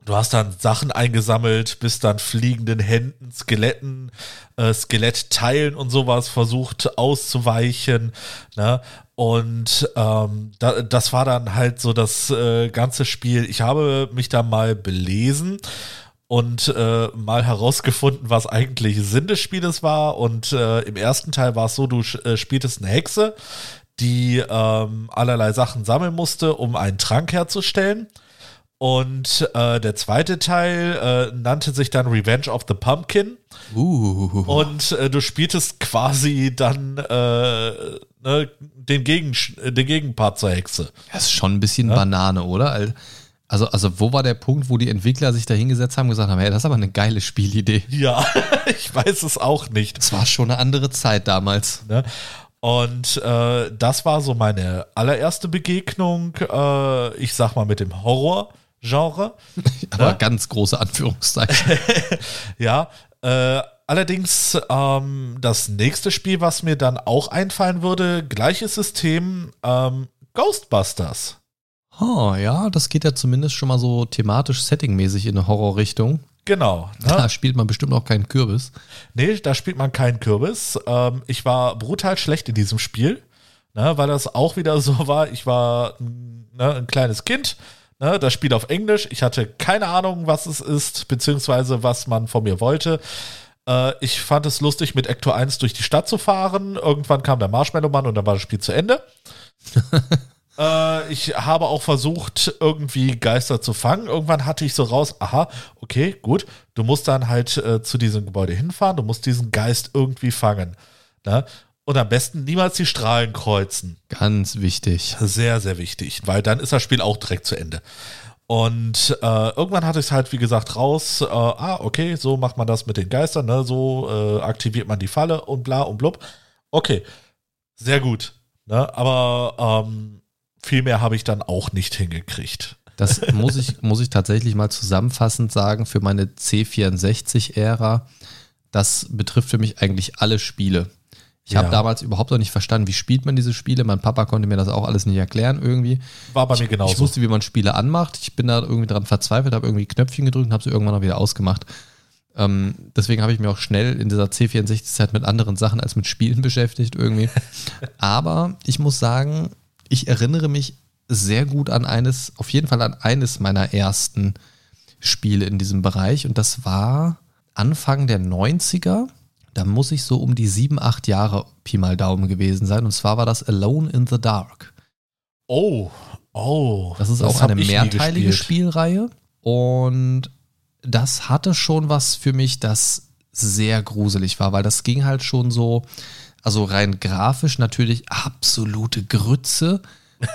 Du hast dann Sachen eingesammelt, bist dann fliegenden Händen, Skeletten, äh, Skelettteilen und sowas versucht auszuweichen. Ne? Und ähm, da, das war dann halt so das äh, ganze Spiel. Ich habe mich da mal belesen und äh, mal herausgefunden, was eigentlich Sinn des Spieles war. Und äh, im ersten Teil war es so, du äh, spieltest eine Hexe, die ähm, allerlei Sachen sammeln musste, um einen Trank herzustellen. Und äh, der zweite Teil äh, nannte sich dann Revenge of the Pumpkin. Uh. Und äh, du spieltest quasi dann äh, ne, den, Gegen, den Gegenpart zur Hexe. Das ist schon ein bisschen ja? Banane, oder? Also, also wo war der Punkt, wo die Entwickler sich da hingesetzt haben und gesagt haben, hey, das ist aber eine geile Spielidee. Ja, (laughs) ich weiß es auch nicht. Es war schon eine andere Zeit damals. Ne? Und äh, das war so meine allererste Begegnung, äh, ich sag mal, mit dem Horror. Genre. (laughs) Aber ne? ganz große Anführungszeichen. (laughs) ja, äh, allerdings ähm, das nächste Spiel, was mir dann auch einfallen würde, gleiches System, ähm, Ghostbusters. Oh, ja, das geht ja zumindest schon mal so thematisch settingmäßig in eine Horrorrichtung. Genau. Ne? Da spielt man bestimmt auch keinen Kürbis. Nee, da spielt man keinen Kürbis. Ähm, ich war brutal schlecht in diesem Spiel. ne, weil das auch wieder so war, ich war ne, ein kleines Kind, ne, das Spiel auf Englisch, ich hatte keine Ahnung, was es ist, beziehungsweise was man von mir wollte. Äh, ich fand es lustig, mit Ecto 1 durch die Stadt zu fahren. Irgendwann kam der Marshmallow-Mann und dann war das Spiel zu Ende. (laughs) äh, ich habe auch versucht, irgendwie Geister zu fangen. Irgendwann hatte ich so raus, aha, okay, gut, du musst dann halt äh, zu diesem Gebäude hinfahren, du musst diesen Geist irgendwie fangen. Ne? Und am besten niemals die Strahlen kreuzen. Ganz wichtig. Sehr, sehr wichtig, weil dann ist das Spiel auch direkt zu Ende. Und äh, irgendwann hatte ich es halt, wie gesagt, raus. Äh, ah, okay, so macht man das mit den Geistern, ne? so äh, aktiviert man die Falle und bla und blub. Okay, sehr gut. Ne? Aber ähm, viel mehr habe ich dann auch nicht hingekriegt. Das (laughs) muss ich, muss ich tatsächlich mal zusammenfassend sagen für meine C64-Ära. Das betrifft für mich eigentlich alle Spiele. Ich ja. habe damals überhaupt noch nicht verstanden, wie spielt man diese Spiele. Mein Papa konnte mir das auch alles nicht erklären irgendwie. War bei mir genauso. Ich wusste, wie man Spiele anmacht. Ich bin da irgendwie dran verzweifelt, habe irgendwie Knöpfchen gedrückt und habe sie irgendwann auch wieder ausgemacht. Ähm, deswegen habe ich mich auch schnell in dieser C64-Zeit mit anderen Sachen als mit Spielen (laughs) beschäftigt irgendwie. Aber ich muss sagen, ich erinnere mich sehr gut an eines, auf jeden Fall an eines meiner ersten Spiele in diesem Bereich und das war Anfang der 90er da muss ich so um die sieben, acht Jahre Pi mal Daumen gewesen sein. Und zwar war das Alone in the Dark. Oh, oh. Das ist das auch eine mehrteilige Spielreihe. Und das hatte schon was für mich, das sehr gruselig war, weil das ging halt schon so, also rein grafisch natürlich absolute Grütze.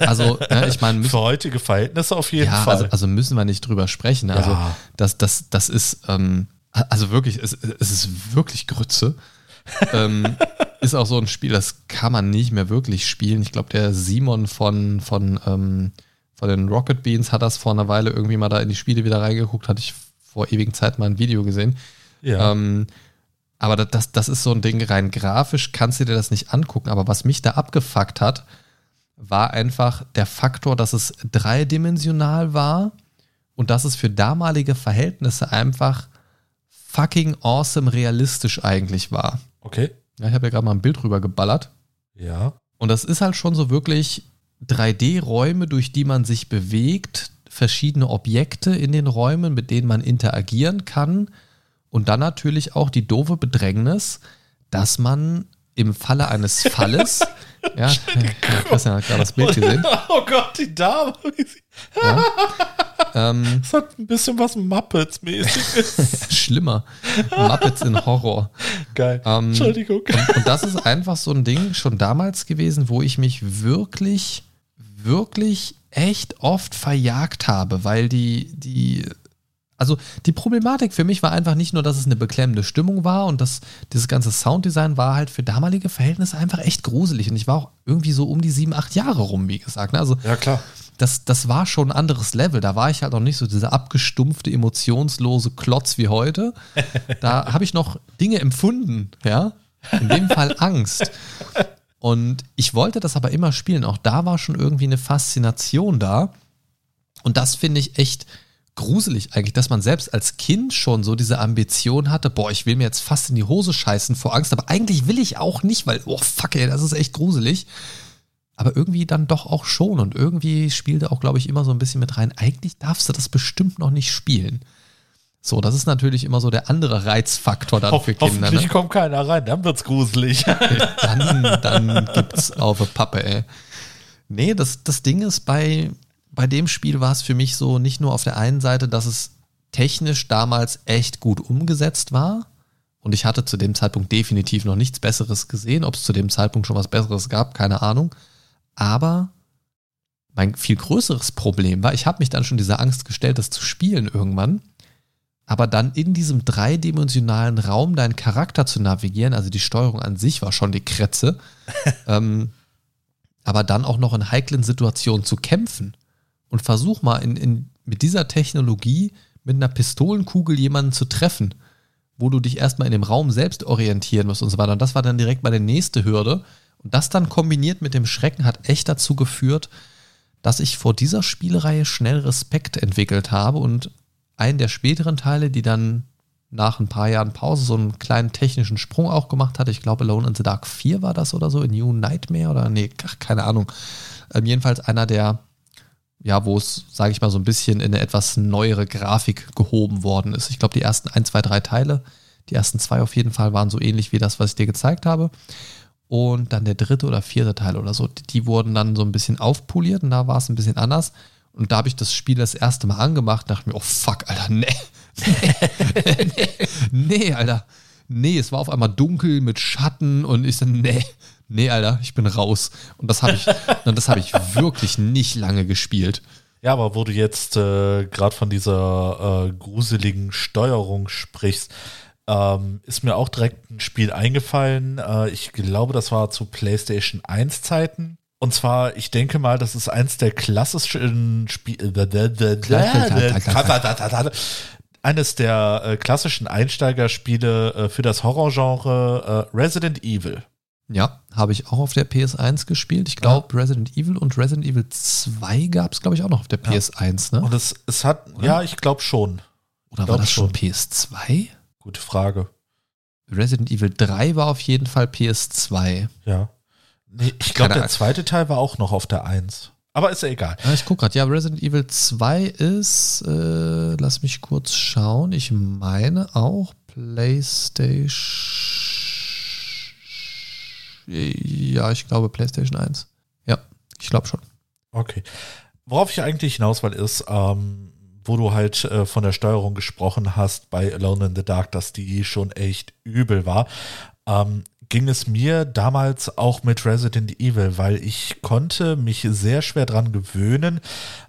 Also, (laughs) ja, ich meine. Für heutige Verhältnisse auf jeden ja, Fall. Also, also müssen wir nicht drüber sprechen. Also, ja. das, das, das ist, ähm, also wirklich, es, es ist wirklich Grütze. ähm, (laughs) ist auch so ein Spiel, das kann man nicht mehr wirklich spielen. Ich glaube, der Simon von, von, ähm, von den Rocket Beans hat das vor einer Weile irgendwie mal da in die Spiele wieder reingeguckt, hatte ich vor ewigen Zeit mal ein Video gesehen. Ja. Ähm, aber das, das ist so ein Ding, rein grafisch kannst du dir das nicht angucken. Aber was mich da abgefuckt hat, war einfach der Faktor, dass es dreidimensional war und dass es für damalige Verhältnisse einfach fucking awesome realistisch eigentlich war. Okay. Ja, ich habe ja gerade mal ein Bild rüber geballert. Ja. Und das ist halt schon so wirklich 3D-Räume, durch die man sich bewegt, verschiedene Objekte in den Räumen, mit denen man interagieren kann. Und dann natürlich auch die doofe Bedrängnis, dass man im Falle eines Falles, (laughs) ja, (laughs) Christian hat gerade das Bild gesehen. Oh Gott, die Dame. Ja, (laughs) ähm, das hat ein bisschen was Muppets-mäßiges. (laughs) (laughs) Schlimmer. Muppets in Horror. Geil. Ähm, Entschuldigung. Und, und das ist einfach so ein Ding schon damals gewesen, wo ich mich wirklich, wirklich echt oft verjagt habe, weil die, die, also die Problematik für mich war einfach nicht nur, dass es eine beklemmende Stimmung war und dass dieses ganze Sounddesign war halt für damalige Verhältnisse einfach echt gruselig. Und ich war auch irgendwie so um die sieben, acht Jahre rum, wie gesagt. Ne? Also, ja, klar das, das war schon ein anderes Level. Da war ich halt auch nicht so dieser abgestumpfte, emotionslose Klotz wie heute. (laughs) Da habe ich noch Dinge empfunden, ja. In dem Fall (laughs) Angst. Und ich wollte das aber immer spielen. Auch da war schon irgendwie eine Faszination da. Und das finde ich echt gruselig eigentlich, dass man selbst als Kind schon so diese Ambition hatte, boah, ich will mir jetzt fast in die Hose scheißen vor Angst, aber eigentlich will ich auch nicht, weil, oh fuck ey, das ist echt gruselig aber irgendwie dann doch auch schon. Und irgendwie spielte auch, glaube ich, immer so ein bisschen mit rein. Eigentlich darfst du das bestimmt noch nicht spielen. So, das ist natürlich immer so der andere Reizfaktor dann Ho für Kinder. Hoffentlich ne? kommt keiner rein, dann wird's gruselig. dann, dann gibt's auf eine Pappe, ey. Nee, das, das Ding ist, bei, bei dem Spiel war es für mich so nicht nur auf der einen Seite, dass es technisch damals echt gut umgesetzt war. Und ich hatte zu dem Zeitpunkt definitiv noch nichts Besseres gesehen. Ob es zu dem Zeitpunkt schon was Besseres gab, keine Ahnung. Aber mein viel größeres Problem war, ich habe mich dann schon dieser Angst gestellt, das zu spielen irgendwann. Aber dann in diesem dreidimensionalen Raum deinen Charakter zu navigieren, also die Steuerung an sich war schon die Kretze, (laughs) ähm, aber dann auch noch in heiklen Situationen zu kämpfen. Und versuch mal in, in, mit dieser Technologie mit einer Pistolenkugel jemanden zu treffen, wo du dich erstmal in dem Raum selbst orientieren musst und so weiter. Und das war dann direkt meine nächste Hürde, und das dann kombiniert mit dem Schrecken hat echt dazu geführt, dass ich vor dieser Spielreihe schnell Respekt entwickelt habe und einen der späteren Teile, die dann nach ein paar Jahren Pause so einen kleinen technischen Sprung auch gemacht hatte. Ich glaube, Alone in the Dark 4 war das oder so, in New Nightmare oder nee, ach, keine Ahnung. Ähm, jedenfalls einer der, ja, wo es, sage ich mal, so ein bisschen in eine etwas neuere Grafik gehoben worden ist. Ich glaube, die ersten ein, zwei, drei Teile, die ersten zwei auf jeden Fall waren so ähnlich wie das, was ich dir gezeigt habe. Und dann der dritte oder vierte Teil oder so, die, wurden dann so ein bisschen aufpoliert und da war es ein bisschen anders. Und da habe ich das Spiel das erste Mal angemacht und dachte mir, oh fuck, Alter, (laughs) nee. Nee, nee, nee, Alter. Nee, es war auf einmal dunkel mit Schatten und ich so, nee, nee, Alter, ich bin raus. Und das habe ich, (laughs) das habe ich wirklich nicht lange gespielt. Ja, aber wo du jetzt äh, gerade von dieser äh, gruseligen Steuerung sprichst, ähm, ist mir auch direkt ein Spiel eingefallen. Äh, ich glaube, das war zu PlayStation 1 Zeiten. Und zwar, ich denke mal, das ist eins der klassischen Spiele. Eines der äh, klassischen Einsteigerspiele äh, für das Horrorgenre äh, Resident Evil. Ja, habe ich auch auf der PS1 gespielt. Ich glaube, ja. Resident Evil und Resident Evil 2 gab es, glaube ich, auch noch auf der PS1, ne? Und es, es hat, Oder? ja, ich glaube schon. Oder glaub war das schon PS2? Gute Frage. Resident Evil 3 war auf jeden Fall PS2. Ja. Nee, ich glaube, der zweite Teil war auch noch auf der 1. Aber ist ja egal. Ja, ich gucke gerade. Ja, Resident Evil 2 ist, äh, lass mich kurz schauen. Ich meine auch PlayStation. Ja, ich glaube PlayStation 1. Ja, ich glaube schon. Okay. Worauf ich eigentlich hinaus will, ist, ähm, wo du halt äh, von der Steuerung gesprochen hast bei Alone in the Dark, dass die schon echt übel war. Ähm, ging es mir damals auch mit Resident Evil, weil ich konnte mich sehr schwer dran gewöhnen,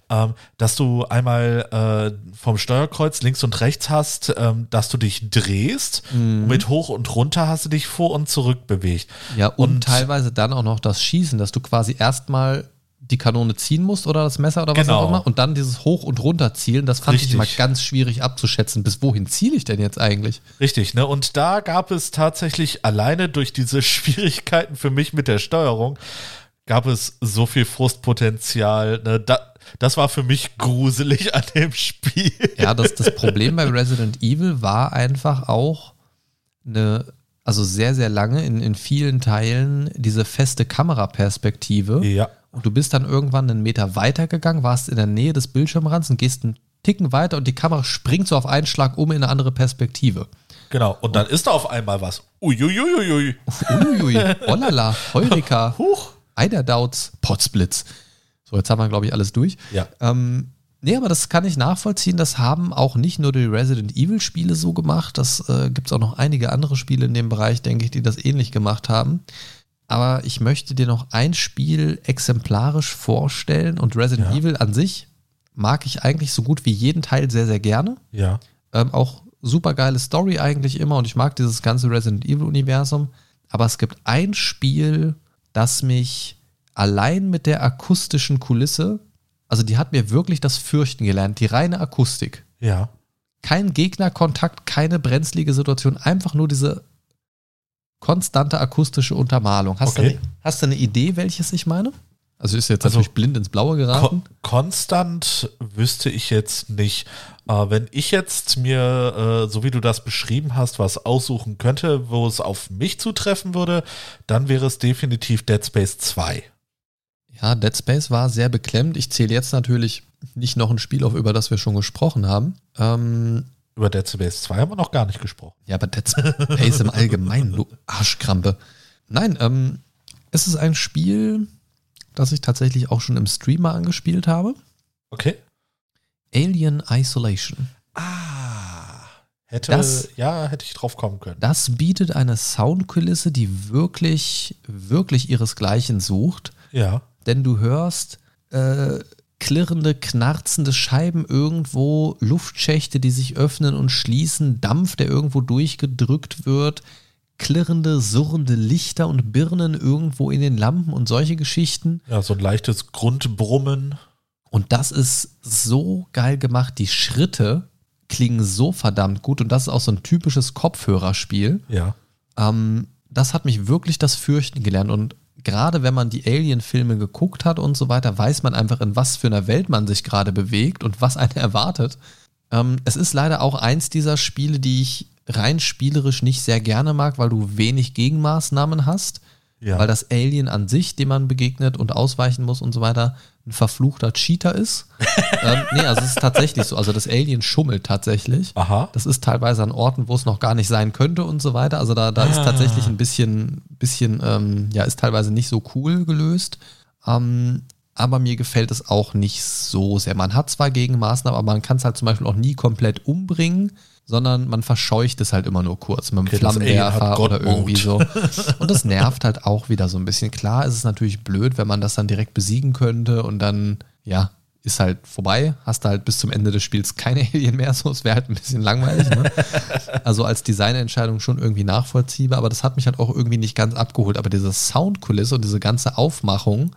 ähm, dass du einmal äh, vom Steuerkreuz links und rechts hast, ähm, dass du dich drehst. Mhm. mit hoch und runter hast du dich vor und zurück bewegt. Ja, und, und teilweise dann auch noch das Schießen, dass du quasi erstmal die Kanone ziehen musst oder das Messer oder was genau. auch immer und dann dieses Hoch- und Runterzielen, das fand Richtig. ich mal ganz schwierig abzuschätzen. Bis wohin ziele ich denn jetzt eigentlich? Richtig, ne? Und da gab es tatsächlich alleine durch diese (laughs) Schwierigkeiten für mich mit der Steuerung, gab es so viel Frustpotenzial. Ne? Da, das war für mich gruselig (laughs) an dem Spiel. Ja, das, das Problem bei Resident Evil war einfach auch eine also sehr, sehr lange in, in vielen Teilen diese feste Kameraperspektive. Ja. Und du bist dann irgendwann einen Meter weiter gegangen, warst in der Nähe des Bildschirmrands und gehst einen Ticken weiter und die Kamera springt so auf einen Schlag um in eine andere Perspektive. Genau, und dann ist da auf einmal was. Uiuiuiui. Uiuiui. (laughs) Olala, Heurika. Huch. Eiderdauz, Potsblitz. So, jetzt haben wir, glaube ich, alles durch. Ja. Ähm, nee, aber das kann ich nachvollziehen. Das haben auch nicht nur die Resident Evil-Spiele so gemacht. Das äh, gibt es auch noch einige andere Spiele in dem Bereich, denke ich, die das ähnlich gemacht haben aber ich möchte dir noch ein Spiel exemplarisch vorstellen und Resident ja. Evil an sich mag ich eigentlich so gut wie jeden Teil sehr, sehr gerne. Ja. Ähm, auch super geile Story eigentlich immer und ich mag dieses ganze Resident Evil-Universum. Aber es gibt ein Spiel, das mich allein mit der akustischen Kulisse, also die hat mir wirklich das Fürchten gelernt, die reine Akustik. Ja. Kein Gegnerkontakt, keine brenzlige Situation, einfach nur diese konstante akustische Untermalung. Hast, okay. du, eine, hast du eine Idee, welches ich meine? Also ist jetzt also natürlich blind ins Blaue geraten. Ko konstant wüsste ich jetzt nicht. Äh, wenn ich jetzt mir, äh, so wie du das beschrieben hast, was aussuchen könnte, wo es auf mich zutreffen würde, dann wäre es definitiv Dead Space 2. Ja, Dead Space war sehr beklemmt. Ich zähle jetzt natürlich nicht noch ein Spiel auf, über das wir schon gesprochen haben. Ähm, über Dead Space 2 haben wir noch gar nicht gesprochen. Ja, aber Dead Space im Allgemeinen, du Arschkrampe. Nein, ähm, es ist ein Spiel, das ich tatsächlich auch schon im Streamer angespielt habe. Okay. Alien Isolation. Ah. Hätte, das, ja, hätte ich drauf kommen können. Das bietet eine Soundkulisse, die wirklich, wirklich ihresgleichen sucht. Ja. Denn du hörst äh, klirrende, knarzende Scheiben irgendwo, Luftschächte, die sich öffnen und schließen, Dampf, der irgendwo durchgedrückt wird, klirrende, surrende Lichter und Birnen irgendwo in den Lampen und solche Geschichten. Ja, so ein leichtes Grundbrummen. Und das ist so geil gemacht. Die Schritte klingen so verdammt gut und das ist auch so ein typisches Kopfhörerspiel. Ja. Ähm, das hat mich wirklich das Fürchten gelernt und gerade wenn man die Alien-Filme geguckt hat und so weiter, weiß man einfach, in was für einer Welt man sich gerade bewegt und was einen (laughs) erwartet. Ähm, es ist leider auch eins dieser Spiele, die ich rein spielerisch nicht sehr gerne mag, weil du wenig Gegenmaßnahmen hast. Ja. Weil das Alien an sich, dem man begegnet und ausweichen muss und so weiter, ein verfluchter Cheater ist. (laughs) ähm, nee, also es ist tatsächlich so. Also das Alien schummelt tatsächlich. Aha. Das ist teilweise an Orten, wo es noch gar nicht sein könnte und so weiter. Also da, da ah. ist tatsächlich ein bisschen, bisschen ähm, ja, ist teilweise nicht so cool gelöst. Ähm, aber mir gefällt es auch nicht so sehr. Man hat zwar Gegenmaßnahmen, aber man kann es halt zum Beispiel auch nie komplett umbringen sondern man verscheucht es halt immer nur kurz mit einem okay, Flammenwerfer oder irgendwie so. (laughs) Und das nervt halt auch wieder so ein bisschen. Klar ist es natürlich blöd, wenn man das dann direkt besiegen könnte und dann, ja, ist halt vorbei. Hast du halt bis zum Ende des Spiels keine (laughs) Alien mehr, so es wäre halt ein bisschen langweilig. Ne? (laughs) Also als Designentscheidung schon irgendwie nachvollziehbar, aber das hat mich halt auch irgendwie nicht ganz abgeholt. Aber diese Soundkulisse und diese ganze Aufmachung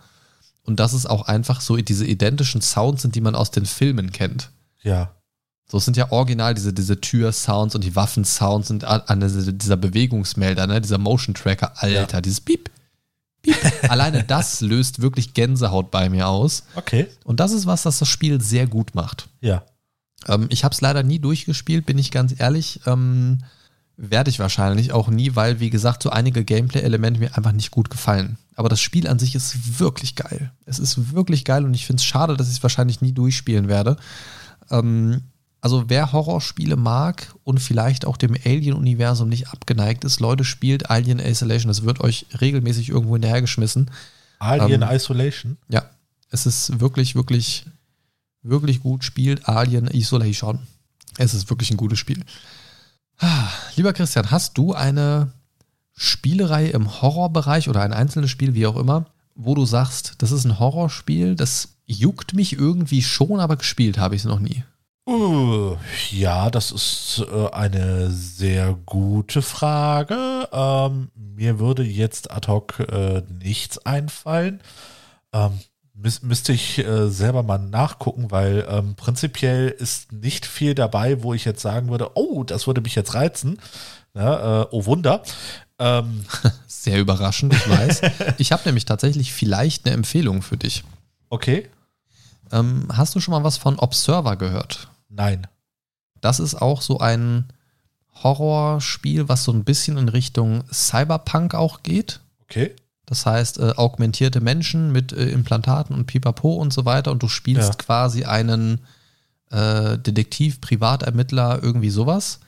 und dass es auch einfach so diese identischen Sounds sind, die man aus den Filmen kennt. Ja. So, es sind ja original diese, diese Tür-Sounds und die Waffen-Sounds und an, dieser Bewegungsmelder, ne? dieser Motion-Tracker, Alter, ja. dieses Piep, Piep. Alleine (laughs) das löst wirklich Gänsehaut bei mir aus. Okay. Und das ist was, das das Spiel sehr gut macht. Ja. Ähm, ich habe es leider nie durchgespielt, bin ich ganz ehrlich. Ähm, werde ich wahrscheinlich auch nie, weil, wie gesagt, so einige Gameplay-Elemente mir einfach nicht gut gefallen. Aber das Spiel an sich ist wirklich geil. Es ist wirklich geil und ich finde es schade, dass ich es wahrscheinlich nie durchspielen werde. Ähm, also wer Horrorspiele mag und vielleicht auch dem Alien-Universum nicht abgeneigt ist, Leute, spielt Alien Isolation. Das wird euch regelmäßig irgendwo hinterhergeschmissen. Alien ähm, Isolation? Ja, es ist wirklich, wirklich, wirklich gut. Spielt Alien Isolation. Es ist wirklich ein gutes Spiel. Ah, lieber Christian, hast du eine Spielerei im Horrorbereich oder ein einzelnes Spiel, wie auch immer, wo du sagst, das ist ein Horrorspiel, das juckt mich irgendwie schon, aber gespielt habe ich es noch nie? Uh, ja, das ist äh, eine sehr gute Frage. Ähm, mir würde jetzt ad hoc äh, nichts einfallen. Ähm, müß, müsste ich äh, selber mal nachgucken, weil ähm, prinzipiell ist nicht viel dabei, wo ich jetzt sagen würde, oh, das würde mich jetzt reizen. Ja, äh, oh Wunder. Ähm, (laughs) sehr überraschend, ich weiß. (laughs) ich habe nämlich tatsächlich vielleicht eine Empfehlung für dich. Okay. Ähm, hast du schon mal was von Observer gehört? Nein. Das ist auch so ein Horrorspiel, was so ein bisschen in Richtung Cyberpunk auch geht. Okay. Das heißt, äh, augmentierte Menschen mit äh, Implantaten und Pipapo und so weiter und du spielst ja. quasi einen äh, Detektiv, Privatermittler, irgendwie sowas,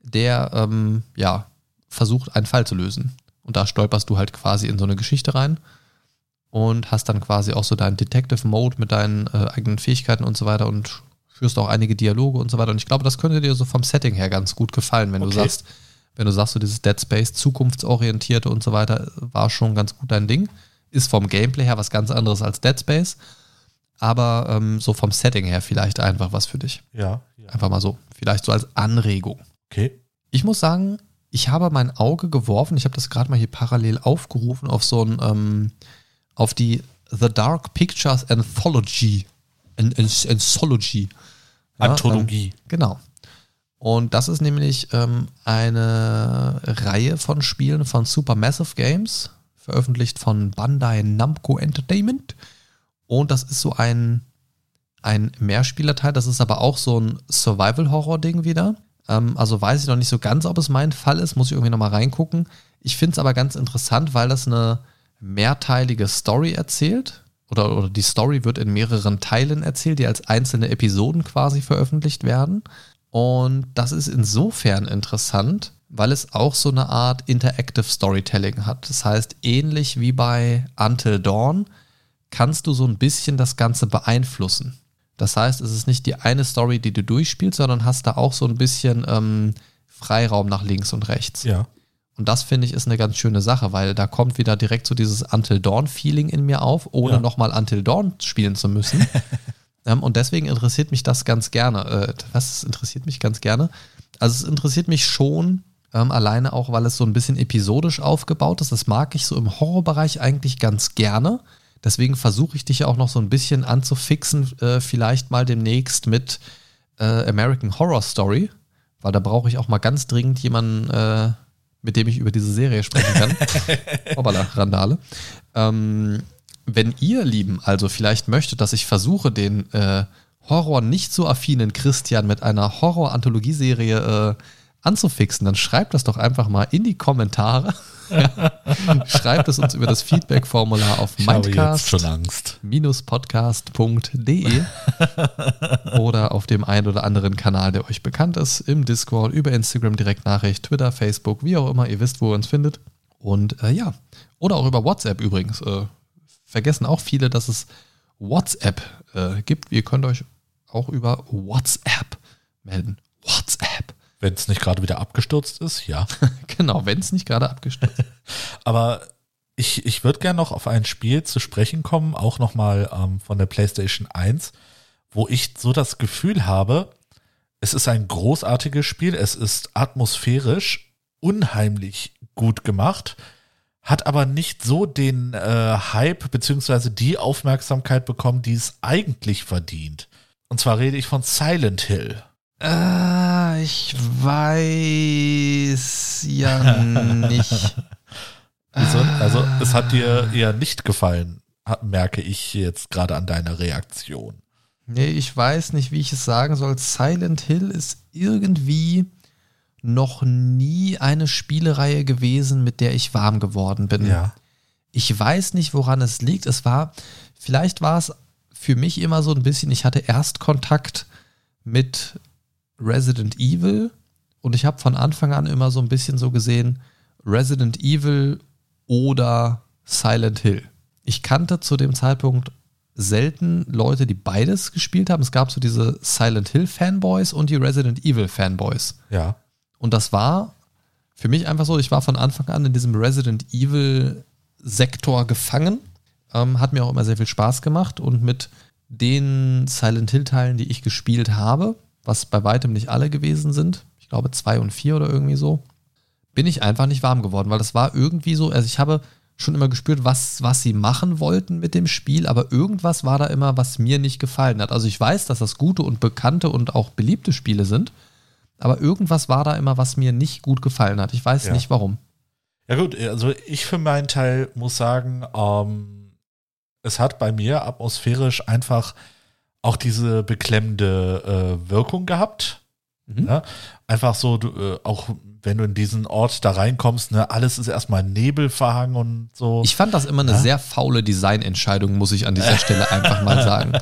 der ähm, ja versucht, einen Fall zu lösen. Und da stolperst du halt quasi in so eine Geschichte rein und hast dann quasi auch so deinen Detective Mode mit deinen äh, eigenen Fähigkeiten und so weiter und führst auch einige Dialoge und so weiter. Und ich glaube, das könnte dir so vom Setting her ganz gut gefallen, wenn okay. du sagst, wenn du sagst, so dieses Dead Space, zukunftsorientierte und so weiter, war schon ganz gut dein Ding. Ist vom Gameplay her was ganz anderes als Dead Space. Aber ähm, so vom Setting her vielleicht einfach was für dich. Ja, ja. Einfach mal so. Vielleicht so als Anregung. Okay. Ich muss sagen, ich habe mein Auge geworfen, ich habe das gerade mal hier parallel aufgerufen auf so ein, ähm, auf die The Dark Pictures Anthology. An, an, Anthology. Anthologie. Ähm, genau. Und das ist nämlich ähm, eine Reihe von Spielen von Supermassive Games, veröffentlicht von Bandai Namco Entertainment. Und das ist so ein, ein Mehrspielerteil. Das ist aber auch so ein Survival-Horror-Ding wieder. Ähm, also weiß ich noch nicht so ganz, ob es mein Fall ist. Muss ich irgendwie nochmal reingucken. Ich finde es aber ganz interessant, weil das eine mehrteilige Story erzählt oder, oder die Story wird in mehreren Teilen erzählt, die als einzelne Episoden quasi veröffentlicht werden. Und das ist insofern interessant, weil es auch so eine Art Interactive Storytelling hat. Das heißt, ähnlich wie bei Until Dawn kannst du so ein bisschen das Ganze beeinflussen. Das heißt, es ist nicht die eine Story, die du durchspielst, sondern hast da auch so ein bisschen ähm, Freiraum nach links und rechts. Ja. Und das finde ich ist eine ganz schöne Sache, weil da kommt wieder direkt so dieses Until Dawn-Feeling in mir auf, ohne ja. nochmal Until Dawn spielen zu müssen. (laughs) ähm, und deswegen interessiert mich das ganz gerne. Äh, was interessiert mich ganz gerne? Also es interessiert mich schon, ähm, alleine auch, weil es so ein bisschen episodisch aufgebaut ist. Das mag ich so im Horrorbereich eigentlich ganz gerne. Deswegen versuche ich dich ja auch noch so ein bisschen anzufixen, äh, vielleicht mal demnächst mit äh, American Horror Story, weil da brauche ich auch mal ganz dringend jemanden, äh, mit dem ich über diese Serie sprechen kann. (laughs) Hoppala, Randale. Ähm, wenn ihr, Lieben, also vielleicht möchtet, dass ich versuche, den äh, Horror nicht so affinen Christian mit einer Horror-Anthologieserie äh, anzufixen, dann schreibt das doch einfach mal in die Kommentare. (laughs) schreibt es uns über das Feedback-Formular auf mindcast-podcast.de (laughs) oder auf dem einen oder anderen Kanal, der euch bekannt ist, im Discord, über Instagram, Direktnachricht, Twitter, Facebook, wie auch immer, ihr wisst, wo ihr uns findet. Und äh, ja, oder auch über WhatsApp übrigens. Äh, vergessen auch viele, dass es WhatsApp äh, gibt. Ihr könnt euch auch über WhatsApp melden. WhatsApp. Wenn es nicht gerade wieder abgestürzt ist, ja. (laughs) genau, wenn es nicht gerade abgestürzt ist. (laughs) Aber ich, ich würde gerne noch auf ein Spiel zu sprechen kommen, auch nochmal ähm, von der PlayStation 1, wo ich so das Gefühl habe, es ist ein großartiges Spiel, es ist atmosphärisch unheimlich gut gemacht, hat aber nicht so den äh, Hype beziehungsweise die Aufmerksamkeit bekommen, die es eigentlich verdient. Und zwar rede ich von Silent Hill. Ah, ich weiß ja (laughs) nicht. Wieso? Also, es hat dir eher nicht gefallen, merke ich jetzt gerade an deiner Reaktion. Nee, ich weiß nicht, wie ich es sagen soll. Silent Hill ist irgendwie noch nie eine Spielereihe gewesen, mit der ich warm geworden bin. Ja. Ich weiß nicht, woran es liegt. Es war, vielleicht war es für mich immer so ein bisschen, ich hatte erst Kontakt mit Resident Evil und ich habe von Anfang an immer so ein bisschen so gesehen, Resident Evil oder Silent Hill. Ich kannte zu dem Zeitpunkt selten Leute, die beides gespielt haben. Es gab so diese Silent Hill Fanboys und die Resident Evil Fanboys. Ja. Und das war für mich einfach so, ich war von Anfang an in diesem Resident Evil Sektor gefangen. Ähm, hat mir auch immer sehr viel Spaß gemacht und mit den Silent Hill Teilen, die ich gespielt habe, was bei weitem nicht alle gewesen sind, ich glaube zwei und vier oder irgendwie so, bin ich einfach nicht warm geworden, weil das war irgendwie so, also ich habe schon immer gespürt, was, was sie machen wollten mit dem Spiel, aber irgendwas war da immer, was mir nicht gefallen hat. Also ich weiß, dass das gute und bekannte und auch beliebte Spiele sind, aber irgendwas war da immer, was mir nicht gut gefallen hat. Ich weiß ja. nicht warum. Ja gut, also ich für meinen Teil muss sagen, ähm, es hat bei mir atmosphärisch einfach auch diese beklemmende äh, Wirkung gehabt. Mhm. Ja? Einfach so, du, äh, auch wenn du in diesen Ort da reinkommst, ne, alles ist erstmal Nebel verhangen und so. Ich fand das immer eine ja? sehr faule Designentscheidung, muss ich an dieser (laughs) Stelle einfach mal sagen.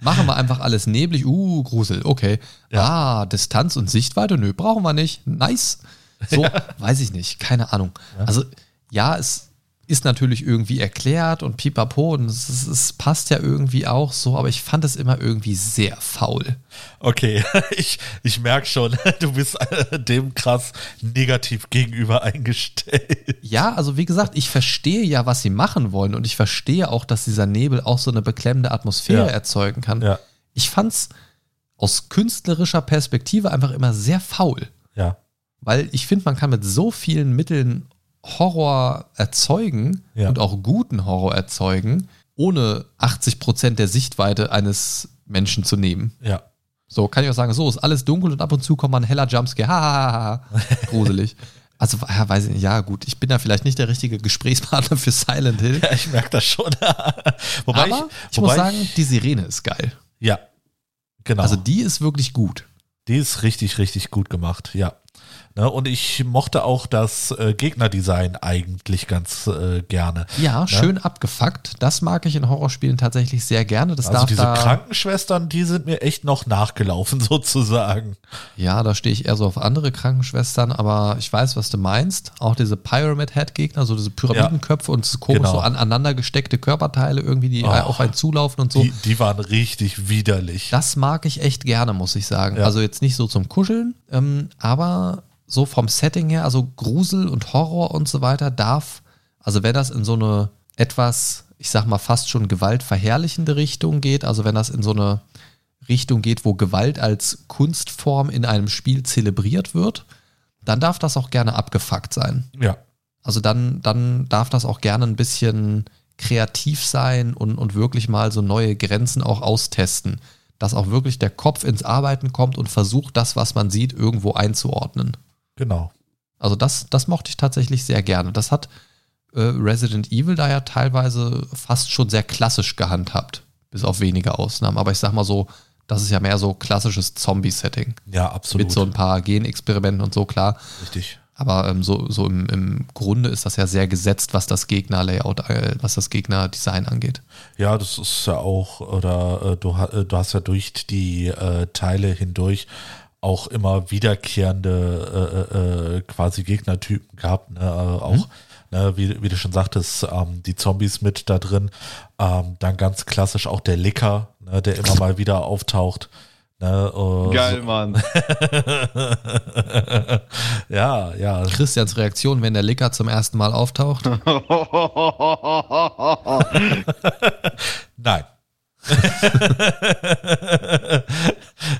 Machen wir einfach alles neblig, uh, Grusel, okay. Ja. Ah, Distanz und Sichtweite, nö, brauchen wir nicht. Nice. So, (laughs) weiß ich nicht, keine Ahnung. Also, ja, es ist natürlich irgendwie erklärt und pipapo und es, es, passt ja irgendwie auch so, aber ich fand es immer irgendwie sehr faul. Okay, (laughs) ich, ich merke schon, (laughs) du bist dem krass negativ gegenüber eingestellt. Ja, also wie gesagt, ich verstehe ja, was sie machen wollen und ich verstehe auch, dass dieser Nebel auch so eine beklemmende Atmosphäre ja. erzeugen kann. Ja. Ich fand's aus künstlerischer Perspektive einfach immer sehr faul. Ja. Weil ich finde, man kann mit so vielen Mitteln Horror erzeugen ja. und auch guten Horror erzeugen, ohne 80 Prozent der Sichtweite eines Menschen zu nehmen. Ja. So kann ich auch sagen, so ist alles dunkel und ab und zu kommt mal ein heller Jumpscare. Ha, (laughs) gruselig. Also, ja, weiß ich nicht, ja, gut, ich bin da vielleicht nicht der richtige Gesprächspartner für Silent Hill. Ja, ich merke das schon. (laughs) wobei Aber ich, ich wobei muss sagen, die Sirene ist geil. Ja, genau. Also, die ist wirklich gut. Die ist richtig, richtig gut gemacht, ja. Ne? Und ich mochte auch das äh, Gegnerdesign eigentlich ganz äh, gerne. Ja, ne? schön abgefuckt. Das mag ich in Horrorspielen tatsächlich sehr gerne. Das also diese da Krankenschwestern, die sind mir echt noch nachgelaufen (laughs) sozusagen. Ja, da stehe ich eher so auf andere Krankenschwestern, aber ich weiß, was du meinst. Auch diese Pyramid Head Gegner, so diese Pyramidenköpfe ja, und komisch genau. so aneinander gesteckte Körperteile irgendwie, die oh, auf einen zulaufen und so. Die, die, waren richtig widerlich. Das mag ich echt gerne, muss ich sagen. Ja. Also jetzt nicht so zum Kuscheln, ähm, aber so vom Setting her, also Grusel und Horror und so weiter, darf, also wenn das in so eine etwas, ich sag mal, fast schon gewaltverherrlichende Richtung geht, also wenn das in so eine Richtung geht, wo Gewalt als Kunstform in einem Spiel zelebriert wird, dann darf das auch gerne abgefuckt sein. Ja. Also dann, dann darf das auch gerne ein bisschen kreativ sein und, und wirklich mal so neue Grenzen auch austesten. Dass auch wirklich der Kopf ins Arbeiten kommt und versucht, das, was man sieht, irgendwo einzuordnen. Genau. Also das, das mochte ich tatsächlich sehr gerne. Das hat äh, Resident Evil da ja teilweise fast schon sehr klassisch gehandhabt, bis auf wenige Ausnahmen. Aber ich sag mal so, Das ist ja mehr so klassisches Zombie-Setting. Ja, absolut. Mit so ein paar Genexperimenten und so, klar. Richtig. Aber ähm, so, so im, im Grunde ist das ja sehr gesetzt, was das Gegner-Layout, äh, was das Gegner-Design angeht. Ja, das ist ja auch, oder äh, du, äh, du hast ja durch die äh, Teile hindurch auch immer wiederkehrende äh, äh, äh quasi Gegnertypen gehabt, ne? auch mhm. ne, wie, wie, du schon sagtest, ähm, die Zombies mit da drin, ähm, dann ganz klassisch auch der Licker, ne, der immer mal wieder auftaucht. Ne, uh, Geil, so. Mann. (laughs) ja, ja. Christians Reaktion, wenn der Licker zum ersten Mal auftaucht? (laughs) (laughs) Nein.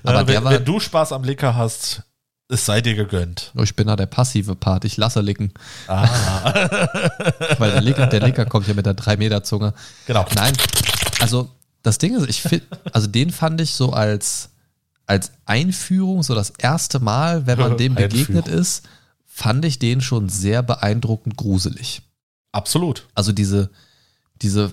Aber wenn, wenn, du Spaß am Licker hast, es sei dir gegönnt. Ich bin da der passive Part, ich lasse licken. Ah. (laughs) Weil der Licker, der Licker kommt ja mit der 3-Meter-Zunge. Genau. Nein, also das Ding ist, ich finde, also den fand ich so als als Einführung, so das erste Mal, wenn man (laughs) dem begegnet ist, fand ich den schon sehr beeindruckend gruselig. Absolut. Also diese, diese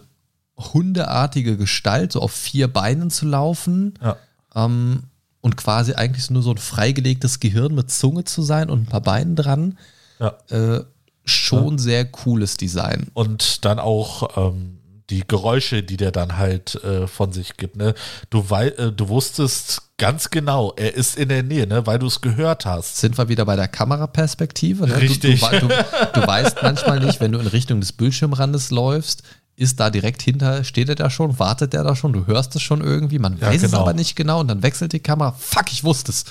hundeartige Gestalt, so auf vier Beinen zu laufen ja. ähm, und quasi eigentlich nur so ein freigelegtes Gehirn mit Zunge zu sein und ein paar Beinen dran. Ja. Äh, schon ja. sehr cooles Design. Und dann auch ähm, die Geräusche, die der dann halt äh, von sich gibt. Ne? Du, wei äh, du wusstest ganz genau, er ist in der Nähe, ne? weil du es gehört hast. Sind wir wieder bei der Kameraperspektive? Ne? Richtig. Du, du, du, du, (laughs) weißt manchmal nicht, wenn du in Richtung des Bildschirmrandes läufst, ist da direkt hinter, steht er da schon, wartet er da schon, du hörst es schon irgendwie, man ja, weiß genau. es aber nicht genau und dann wechselt die Kamera. Fuck, ich wusste es.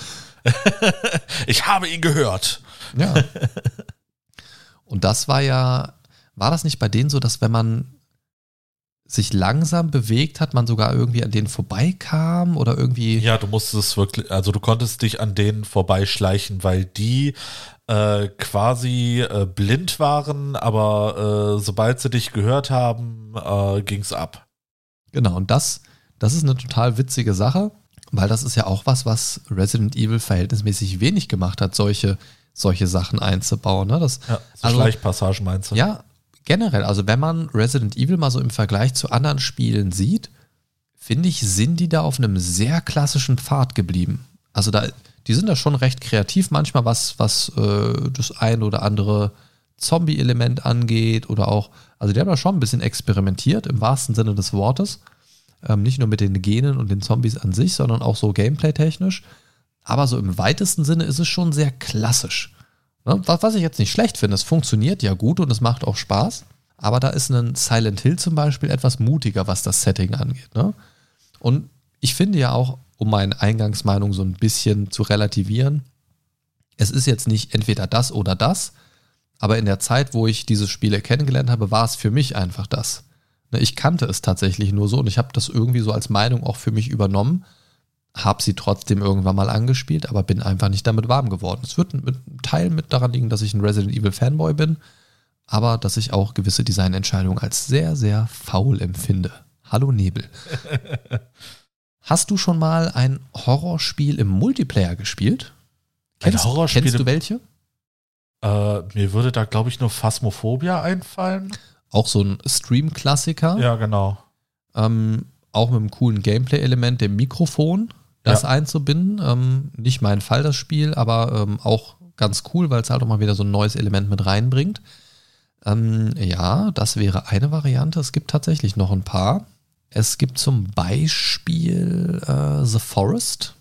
(laughs) ich habe ihn gehört. Ja. Und das war ja, war das nicht bei denen so, dass wenn man sich langsam bewegt hat, man sogar irgendwie an denen vorbeikam oder irgendwie. Ja, du musstest wirklich, also du konntest dich an denen vorbeischleichen, weil die äh, quasi äh, blind waren, aber äh, sobald sie dich gehört haben, äh, ging's ab. Genau, und das, das ist eine total witzige Sache, weil das ist ja auch was, was Resident Evil verhältnismäßig wenig gemacht hat, solche, solche Sachen einzubauen. Ne? Das, ja, so also, Schleichpassagen meinst du? Ja, generell, also wenn man Resident Evil mal so im Vergleich zu anderen Spielen sieht, finde ich, sind die da auf einem sehr klassischen Pfad geblieben. Also da, die sind da schon recht kreativ manchmal, was, was äh, das ein oder andere Zombie-Element angeht oder auch, also die haben da schon ein bisschen experimentiert im wahrsten Sinne des Wortes. Ähm, nicht nur mit den Genen und den Zombies an sich, sondern auch so gameplay-technisch. Aber so im weitesten Sinne ist es schon sehr klassisch. Ne? Was ich jetzt nicht schlecht finde, es funktioniert ja gut und es macht auch Spaß. Aber da ist ein Silent Hill zum Beispiel etwas mutiger, was das Setting angeht. Ne? Und ich finde ja auch, um meine Eingangsmeinung so ein bisschen zu relativieren, es ist jetzt nicht entweder das oder das, aber in der Zeit, wo ich diese Spiele kennengelernt habe, war es für mich einfach das. Ne, ich kannte es tatsächlich nur so und ich habe das irgendwie so als Meinung auch für mich übernommen habe sie trotzdem irgendwann mal angespielt, aber bin einfach nicht damit warm geworden. Es wird mit einem Teil mit daran liegen, dass ich ein Resident Evil Fanboy bin, aber dass ich auch gewisse Designentscheidungen als sehr, sehr faul empfinde. Hallo Nebel. (laughs) Hast du schon mal ein Horrorspiel im Multiplayer gespielt? Kennst, ein Horrorspiel kennst du welche? Äh, mir würde da, glaube ich, nur Phasmophobia einfallen. Auch so ein Stream-Klassiker. Ja, genau. Ähm, auch mit einem coolen Gameplay-Element, dem Mikrofon das ja. einzubinden. Ähm, nicht mein Fall, das Spiel, aber ähm, auch ganz cool, weil es halt auch mal wieder so ein neues Element mit reinbringt. Ähm, ja, das wäre eine Variante. Es gibt tatsächlich noch ein paar. Es gibt zum Beispiel äh, The Forest.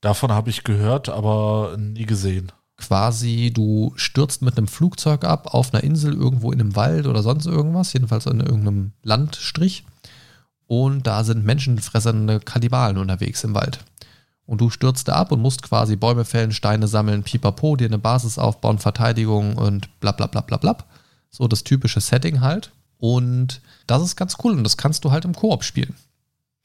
Davon habe ich gehört, aber nie gesehen. Quasi, du stürzt mit einem Flugzeug ab auf einer Insel irgendwo in einem Wald oder sonst irgendwas, jedenfalls in irgendeinem Landstrich und da sind menschenfressende Kannibalen unterwegs im Wald. Und du stürzt da ab und musst quasi Bäume fällen, Steine sammeln, pipapo, dir eine Basis aufbauen, Verteidigung und bla bla bla bla bla. So das typische Setting halt. Und das ist ganz cool und das kannst du halt im Koop spielen.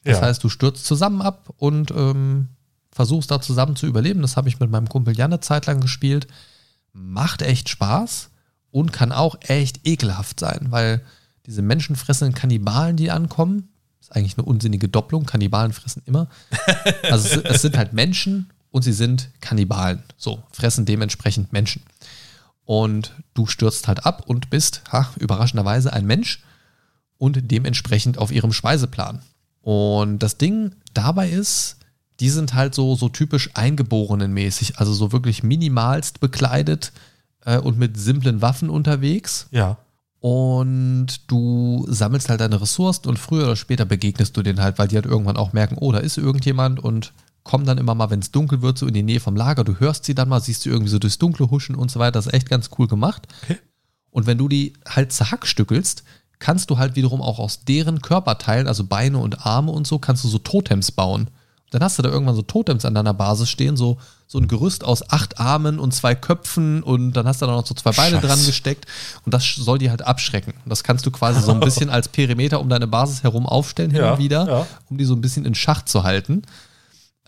Das ja. heißt, du stürzt zusammen ab und ähm, versuchst da zusammen zu überleben. Das habe ich mit meinem Kumpel Jan eine Zeit lang gespielt. Macht echt Spaß und kann auch echt ekelhaft sein, weil diese menschenfressenden Kannibalen, die ankommen, ist eigentlich eine unsinnige Doppelung. Kannibalen fressen immer. (laughs) Also es, es sind halt Menschen und sie sind Kannibalen. So, fressen dementsprechend Menschen. Und du stürzt halt ab und bist, ha, überraschenderweise, ein Mensch und dementsprechend auf ihrem Speiseplan. Und das Ding dabei ist, die sind halt so, so typisch Eingeborenenmäßig, also so wirklich minimalst bekleidet äh, und mit simplen Waffen unterwegs. Ja. Und du sammelst halt deine Ressourcen und früher oder später begegnest du denen halt, weil die halt irgendwann auch merken, oh, da ist irgendjemand und kommen dann immer mal, wenn es dunkel wird, so in die Nähe vom Lager. Du hörst sie dann mal, siehst du irgendwie so durchs Dunkle huschen und so weiter. Das ist echt ganz cool gemacht. Okay. Und wenn du die halt zerhackstückelst, kannst du halt wiederum auch aus deren Körperteilen, also Beine und Arme und so, kannst du so Totems bauen. Dann hast du da irgendwann so Totems an deiner Basis stehen, so, so ein Gerüst aus acht Armen und zwei Köpfen und dann hast du da noch so zwei Beine Scheiß. dran gesteckt und das soll die halt abschrecken. Und das kannst du quasi so ein bisschen (laughs) als Perimeter um deine Basis herum aufstellen, hin ja, und wieder, ja. um die so ein bisschen in Schach zu halten.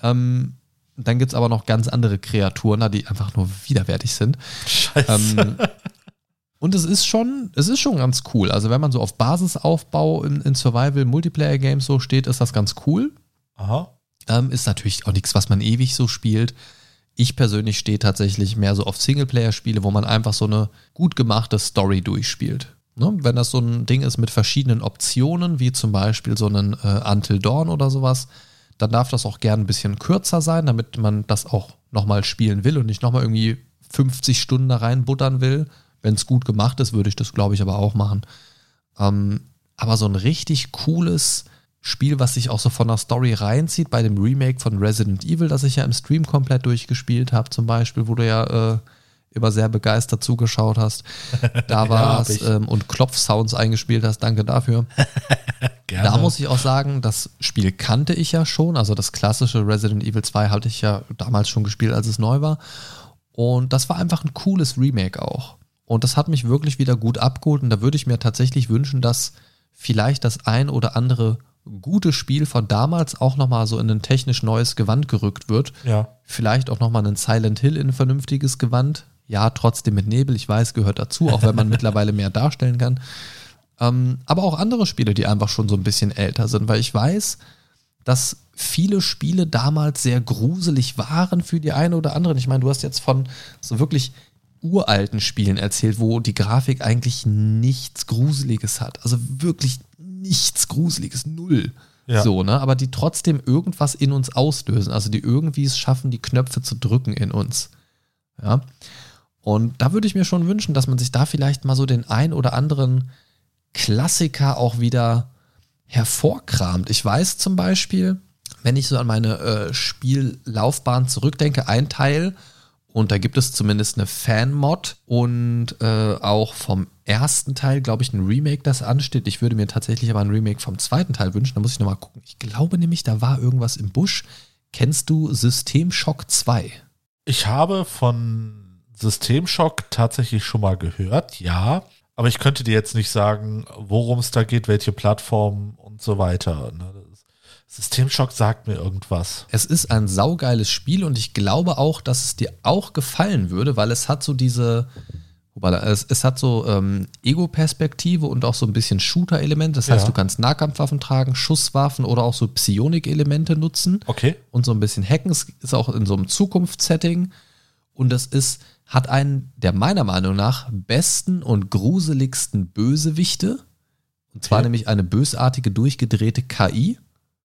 Ähm, dann gibt es aber noch ganz andere Kreaturen, die einfach nur widerwärtig sind. Scheiße. Ähm, und es ist schon, es ist schon ganz cool. Also wenn man so auf Basisaufbau in, in Survival-Multiplayer-Games so steht, ist das ganz cool. Aha. Ähm, ist natürlich auch nichts, was man ewig so spielt. Ich persönlich stehe tatsächlich mehr so auf Singleplayer-Spiele, wo man einfach so eine gut gemachte Story durchspielt. Ne? Wenn das so ein Ding ist mit verschiedenen Optionen, wie zum Beispiel so einen äh, Until Dawn oder sowas, dann darf das auch gern ein bisschen kürzer sein, damit man das auch nochmal spielen will und nicht nochmal irgendwie 50 Stunden da reinbuttern will. Wenn es gut gemacht ist, würde ich das, glaube ich, aber auch machen. Ähm, aber so ein richtig cooles Spiel, was sich auch so von der Story reinzieht, bei dem Remake von Resident Evil, das ich ja im Stream komplett durchgespielt habe, zum Beispiel, wo du ja äh, immer sehr begeistert zugeschaut hast. Da war es (laughs) ja, ähm, und Klopfsounds eingespielt hast. Danke dafür. (laughs) Da muss ich auch sagen, das Spiel kannte ich ja schon. Also das klassische Resident Evil 2 hatte ich ja damals schon gespielt, als es neu war. Und das war einfach ein cooles Remake auch. Und das hat mich wirklich wieder gut abgeholt. Und da würde ich mir tatsächlich wünschen, dass vielleicht das ein oder andere gute Spiel von damals auch nochmal so in ein technisch neues Gewand gerückt wird. Ja. Vielleicht auch nochmal ein Silent Hill in ein vernünftiges Gewand. Ja, trotzdem mit Nebel, ich weiß, gehört dazu, auch wenn man (laughs) mittlerweile mehr darstellen kann. Ähm, aber auch andere Spiele, die einfach schon so ein bisschen älter sind, weil ich weiß, dass viele Spiele damals sehr gruselig waren für die einen oder anderen. Ich meine, du hast jetzt von so wirklich uralten Spielen erzählt, wo die Grafik eigentlich nichts Gruseliges hat. Also wirklich nichts Gruseliges, null. Ja. So, ne? Aber die trotzdem irgendwas in uns auslösen. Also die irgendwie es schaffen, die Knöpfe zu drücken in uns. Ja. Und da würde ich mir schon wünschen, dass man sich da vielleicht mal so den ein oder anderen Klassiker auch wieder hervorkramt. Ich weiß zum Beispiel, wenn ich so an meine äh, Spiellaufbahn zurückdenke, ein Teil, und da gibt es zumindest eine Fan-Mod und äh, auch vom ersten Teil, glaube ich, ein Remake, das ansteht. Ich würde mir tatsächlich aber ein Remake vom zweiten Teil wünschen. Da muss ich nochmal gucken. Ich glaube nämlich, da war irgendwas im Busch. Kennst du System Shock 2? Ich habe von System Shock tatsächlich schon mal gehört, ja. Aber ich könnte dir jetzt nicht sagen, worum es da geht, welche Plattform und so weiter. Ne? Systemschock sagt mir irgendwas. Es ist ein saugeiles Spiel und ich glaube auch, dass es dir auch gefallen würde, weil es hat so diese, es, es hat so ähm, Ego-Perspektive und auch so ein bisschen Shooter-Elemente. Das heißt, ja. du kannst Nahkampfwaffen tragen, Schusswaffen oder auch so Psionik-Elemente nutzen. Okay. Und so ein bisschen hacken. Es ist auch in so einem Zukunftssetting. Und das ist, hat einen der meiner Meinung nach besten und gruseligsten Bösewichte. Und zwar okay. nämlich eine bösartige, durchgedrehte KI.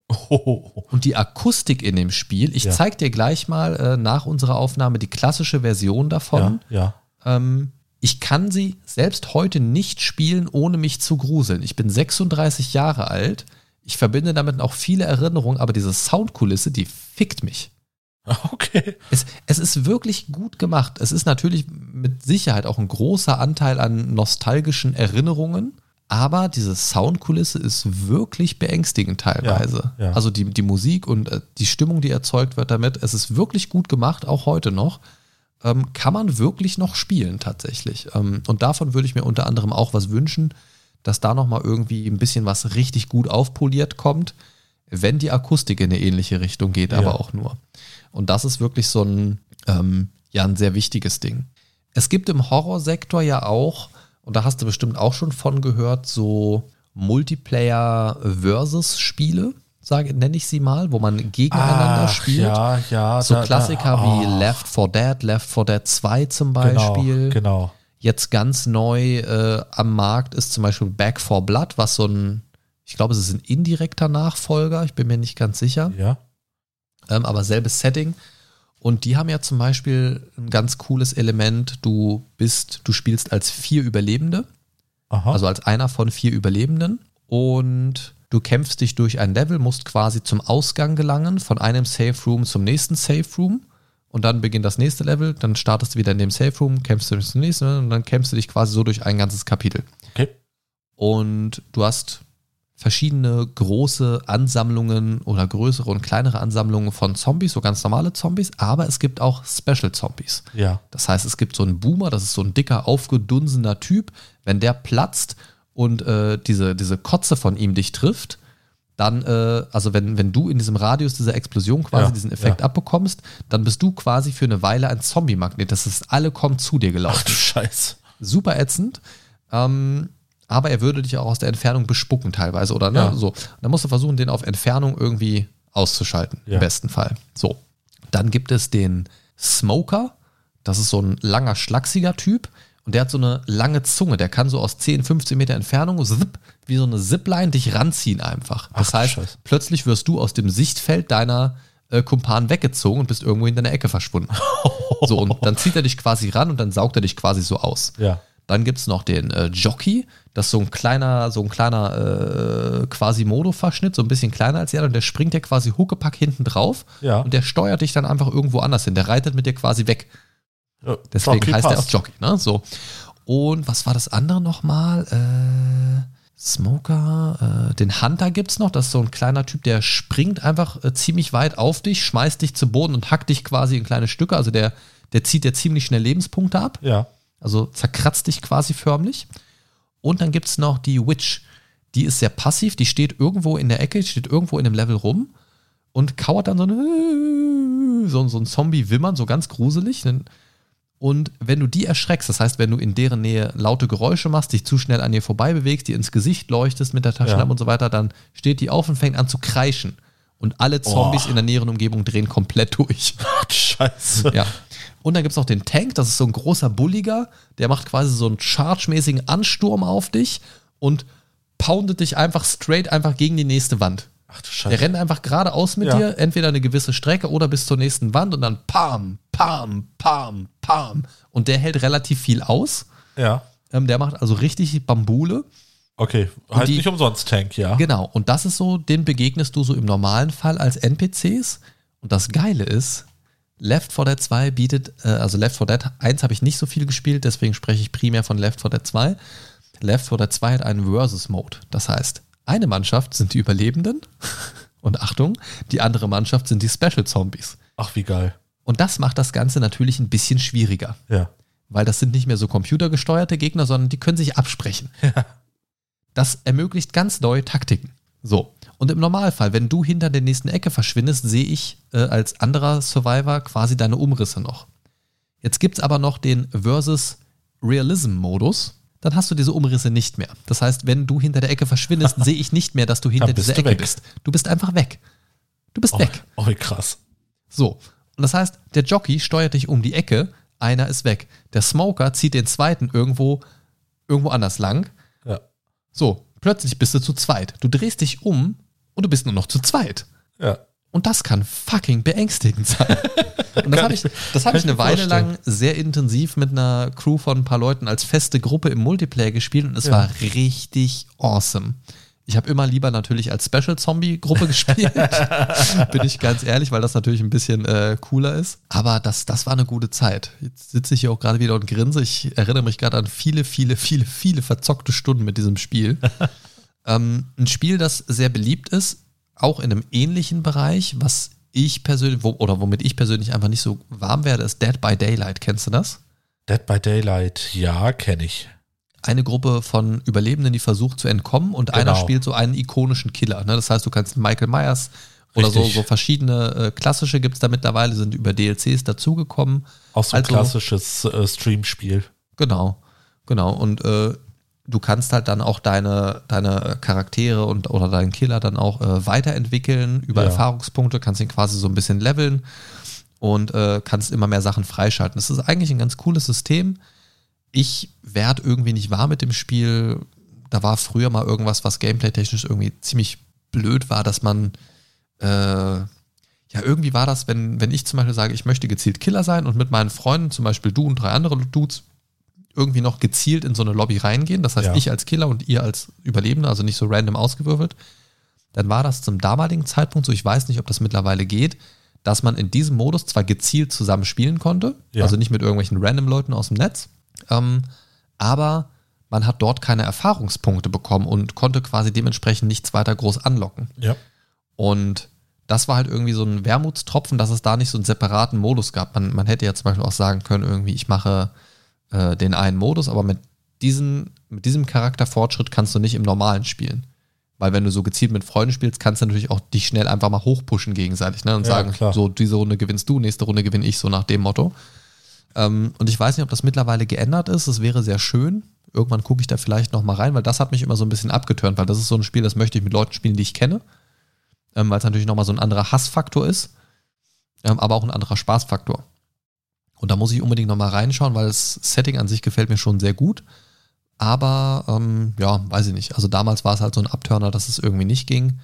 Oh. Und die Akustik in dem Spiel, ich ja. zeig dir gleich mal äh, nach unserer Aufnahme die klassische Version davon. Ja. ja. Ähm, ich kann sie selbst heute nicht spielen, ohne mich zu gruseln. Ich bin 36 Jahre alt. Ich verbinde damit auch viele Erinnerungen, aber diese Soundkulisse, die fickt mich. (laughs) Okay. Es, es ist wirklich gut gemacht. Es ist natürlich mit Sicherheit auch ein großer Anteil an nostalgischen Erinnerungen. Aber diese Soundkulisse ist wirklich beängstigend teilweise. Ja, ja. Also die, die Musik und äh, die Stimmung, die erzeugt wird damit, es ist wirklich gut gemacht, auch heute noch. Ähm, kann man wirklich noch spielen tatsächlich. Ähm, und davon würde ich mir unter anderem auch was wünschen, dass da nochmal irgendwie ein bisschen was richtig gut aufpoliert kommt, wenn die Akustik in eine ähnliche Richtung geht, ja. aber auch nur. Und das ist wirklich so ein, ähm, ja, ein sehr wichtiges Ding. Es gibt im Horrorsektor ja auch und da hast du bestimmt auch schon von gehört, so Multiplayer-Versus-Spiele, nenne ich sie mal, wo man gegeneinander Ach, spielt. Ja, ja. So da, Klassiker da, oh. wie Left 4 Dead, Left 4 Dead 2 zum genau, Beispiel. Genau. genau. Jetzt ganz neu äh, am Markt ist zum Beispiel Back 4 Blood, was so ein, ich glaube, es ist ein indirekter Nachfolger, ich bin mir nicht ganz sicher. Ja. Ähm, aber selbes Setting. Und die haben ja zum Beispiel ein ganz cooles Element. Du bist, du spielst als vier Überlebende. Aha. Also als einer von vier Überlebenden. Und du kämpfst dich durch ein Level, musst quasi zum Ausgang gelangen, von einem Safe Room zum nächsten Safe Room. Und dann beginnt das nächste Level, dann startest du wieder in dem Safe Room, kämpfst du zum nächsten und dann kämpfst du dich quasi so durch ein ganzes Kapitel. Okay. Und du hast verschiedene große Ansammlungen oder größere und kleinere Ansammlungen von Zombies, so ganz normale Zombies, aber es gibt auch Special Zombies. Ja. Das heißt, es gibt so einen Boomer, das ist so ein dicker, aufgedunsener Typ. Wenn der platzt und äh, diese, diese Kotze von ihm dich trifft, dann, äh, also wenn, wenn du in diesem Radius dieser Explosion quasi ja, diesen Effekt ja. abbekommst, dann bist du quasi für eine Weile ein Zombie-Magnet. Das ist, alle kommen zu dir gelaufen. Ach du Scheiß. Super ätzend. Ähm, aber er würde dich auch aus der Entfernung bespucken teilweise, oder ne? Ja. So. Dann musst du versuchen, den auf Entfernung irgendwie auszuschalten, ja. im besten Fall. So. Dann gibt es den Smoker. Das ist so ein langer, schlachsiger Typ. Und der hat so eine lange Zunge. Der kann so aus 10, 15 Meter Entfernung zip, wie so eine Zipline dich ranziehen einfach. Das Ach, heißt, Scheiße. plötzlich wirst du aus dem Sichtfeld deiner äh, Kumpanen weggezogen und bist irgendwo in deiner Ecke verschwunden. (laughs) so, und dann zieht er dich quasi ran und dann saugt er dich quasi so aus. Ja. Dann gibt es noch den äh, Jockey, das ist so ein kleiner, so ein kleiner äh, Quasimodo-Verschnitt, so ein bisschen kleiner als er, und der springt ja quasi Huckepack hinten drauf ja. und der steuert dich dann einfach irgendwo anders hin. Der reitet mit dir quasi weg. Ja, Deswegen Jockey heißt er auch Jockey, ne? So. Und was war das andere nochmal? Äh, Smoker, äh, den Hunter gibt es noch, das ist so ein kleiner Typ, der springt einfach äh, ziemlich weit auf dich, schmeißt dich zu Boden und hackt dich quasi in kleine Stücke. Also der, der zieht dir ziemlich schnell Lebenspunkte ab. Ja. Also zerkratzt dich quasi förmlich. Und dann gibt es noch die Witch. Die ist sehr passiv, die steht irgendwo in der Ecke, steht irgendwo in einem Level rum und kauert dann so, eine, (laughs) so, so ein Zombie-Wimmern, so ganz gruselig. Und wenn du die erschreckst, das heißt, wenn du in deren Nähe laute Geräusche machst, dich zu schnell an ihr vorbei bewegst, dir ins Gesicht leuchtest mit der Taschenlampe ja. und so weiter, dann steht die auf und fängt an zu kreischen. Und alle Zombies oh. in der näheren Umgebung drehen komplett durch. (laughs) Scheiße. Ja. Und dann gibt es noch den Tank, das ist so ein großer Bulliger, der macht quasi so einen charge-mäßigen Ansturm auf dich und poundet dich einfach straight einfach gegen die nächste Wand. Ach du Scheiße. Der rennt einfach geradeaus mit ja. dir, entweder eine gewisse Strecke oder bis zur nächsten Wand und dann pam, pam, pam, pam. Und der hält relativ viel aus. Ja. Ähm, der macht also richtig Bambule. Okay, halt die, nicht umsonst Tank, ja. Genau, und das ist so, den begegnest du so im normalen Fall als NPCs. Und das Geile ist, Left 4 Dead 2 bietet, äh, also Left 4 Dead 1 habe ich nicht so viel gespielt, deswegen spreche ich primär von Left 4 Dead 2. Left 4 Dead 2 hat einen Versus-Mode. Das heißt, eine Mannschaft sind die Überlebenden (laughs) und Achtung, die andere Mannschaft sind die Special Zombies. Ach, wie geil. Und das macht das Ganze natürlich ein bisschen schwieriger. Ja. Weil das sind nicht mehr so computergesteuerte Gegner, sondern die können sich absprechen. Ja. Das ermöglicht ganz neue Taktiken. So. Und im Normalfall, wenn du hinter der nächsten Ecke verschwindest, sehe ich äh, als anderer Survivor quasi deine Umrisse noch. Jetzt gibt es aber noch den Versus Realism-Modus. Dann hast du diese Umrisse nicht mehr. Das heißt, wenn du hinter der Ecke verschwindest, (laughs) sehe ich nicht mehr, dass du hinter dieser du Ecke weg. bist. Du bist einfach weg. Du bist oh, weg. Oh, wie krass. So. Und das heißt, der Jockey steuert dich um die Ecke, einer ist weg. Der Smoker zieht den zweiten irgendwo, irgendwo anders lang. So, plötzlich bist du zu zweit. Du drehst dich um und du bist nur noch zu zweit. Ja. Und das kann fucking beängstigend sein. (laughs) Und das habe ich, das hab ich eine Weile vorstellen. lang sehr intensiv mit einer Crew von ein paar Leuten als feste Gruppe im Multiplayer gespielt und es ja. war richtig awesome. Ich habe immer lieber natürlich als Special Zombie Gruppe gespielt, (laughs) bin ich ganz ehrlich, weil das natürlich ein bisschen äh, cooler ist. Aber das, das war eine gute Zeit. Jetzt sitze ich hier auch gerade wieder und grinse. Ich erinnere mich gerade an viele, viele, viele, viele verzockte Stunden mit diesem Spiel. (laughs) Ähm, ein Spiel, das sehr beliebt ist, auch in einem ähnlichen Bereich, was ich persönlich, wo, oder womit ich persönlich einfach nicht so warm werde, ist Dead by Daylight. Kennst du das? Dead by Daylight, ja, kenne ich. Eine Gruppe von Überlebenden, die versucht zu entkommen und genau. einer spielt so einen ikonischen Killer. Ne? Das heißt, du kannst Michael Myers oder so, so verschiedene äh, klassische gibt es da mittlerweile, sind über DLCs dazugekommen. Auch so ein also, klassisches äh, Stream-Spiel. Genau, genau. Und äh, du kannst halt dann auch deine, deine Charaktere und oder deinen Killer dann auch äh, weiterentwickeln über ja. Erfahrungspunkte, kannst ihn quasi so ein bisschen leveln und äh, kannst immer mehr Sachen freischalten. Das ist eigentlich ein ganz cooles System. Ich werde irgendwie nicht wahr mit dem Spiel. Da war früher mal irgendwas, was gameplay-technisch irgendwie ziemlich blöd war, dass man äh, ja, irgendwie war das, wenn, wenn ich zum Beispiel sage, ich möchte gezielt Killer sein und mit meinen Freunden, zum Beispiel du und drei andere Dudes, irgendwie noch gezielt in so eine Lobby reingehen, das heißt ja. ich als Killer und ihr als Überlebender, also nicht so random ausgewürfelt, dann war das zum damaligen Zeitpunkt so, ich weiß nicht, ob das mittlerweile geht, dass man in diesem Modus zwar gezielt zusammen spielen konnte, ja. also nicht mit irgendwelchen random Leuten aus dem Netz, ähm, aber man hat dort keine Erfahrungspunkte bekommen und konnte quasi dementsprechend nichts weiter groß anlocken. Ja. Und das war halt irgendwie so ein Wermutstropfen, dass es da nicht so einen separaten Modus gab. Man, man hätte ja zum Beispiel auch sagen können, irgendwie, ich mache äh, den einen Modus, aber mit, diesen, mit diesem Charakterfortschritt kannst du nicht im normalen spielen. Weil wenn du so gezielt mit Freunden spielst, kannst du natürlich auch dich schnell einfach mal hochpushen gegenseitig ne? und ja, sagen, klar. so diese Runde gewinnst du, nächste Runde gewinne ich, so nach dem Motto. Ähm, und ich weiß nicht, ob das mittlerweile geändert ist. Es wäre sehr schön. Irgendwann gucke ich da vielleicht noch mal rein, weil das hat mich immer so ein bisschen abgeturnt, weil das ist so ein Spiel, das möchte ich mit Leuten spielen, die ich kenne ähm, weil es natürlich nochmal so ein anderer Hassfaktor ist, ähm, aber auch ein anderer Spaßfaktor. Und da muss ich unbedingt nochmal reinschauen, weil das Setting an sich gefällt mir schon sehr gut. Aber ähm, ja, weiß ich nicht. Also damals war es halt so ein Abturner, dass es irgendwie nicht ging.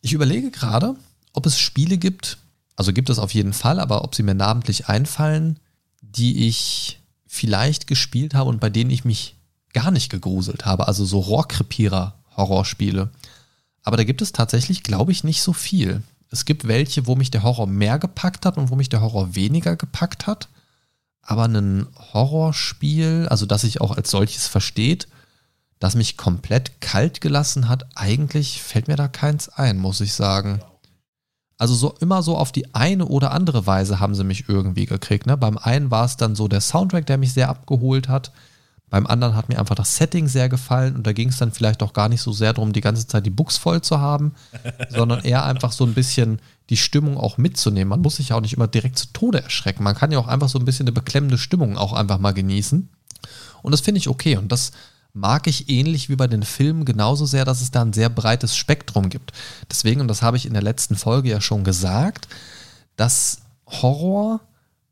Ich überlege gerade, ob es Spiele gibt, also gibt es auf jeden Fall, aber ob sie mir namentlich einfallen, die ich vielleicht gespielt habe und bei denen ich mich gar nicht gegruselt habe. Also so Rohrkrepierer-Horrorspiele. Aber da gibt es tatsächlich, glaube ich, nicht so viel. Es gibt welche, wo mich der Horror mehr gepackt hat und wo mich der Horror weniger gepackt hat. Aber ein Horrorspiel, also das sich auch als solches versteht, das mich komplett kalt gelassen hat, eigentlich fällt mir da keins ein, muss ich sagen. Also so immer so auf die eine oder andere Weise haben sie mich irgendwie gekriegt. Ne? Beim einen war es dann so der Soundtrack, der mich sehr abgeholt hat. Beim anderen hat mir einfach das Setting sehr gefallen und da ging es dann vielleicht auch gar nicht so sehr darum, die ganze Zeit die Books voll zu haben, (laughs) sondern eher einfach so ein bisschen die Stimmung auch mitzunehmen. Man muss sich ja auch nicht immer direkt zu Tode erschrecken. Man kann ja auch einfach so ein bisschen eine beklemmende Stimmung auch einfach mal genießen. Und das finde ich okay. Und das mag ich ähnlich wie bei den Filmen genauso sehr, dass es da ein sehr breites Spektrum gibt. Deswegen, und das habe ich in der letzten Folge ja schon gesagt, dass Horror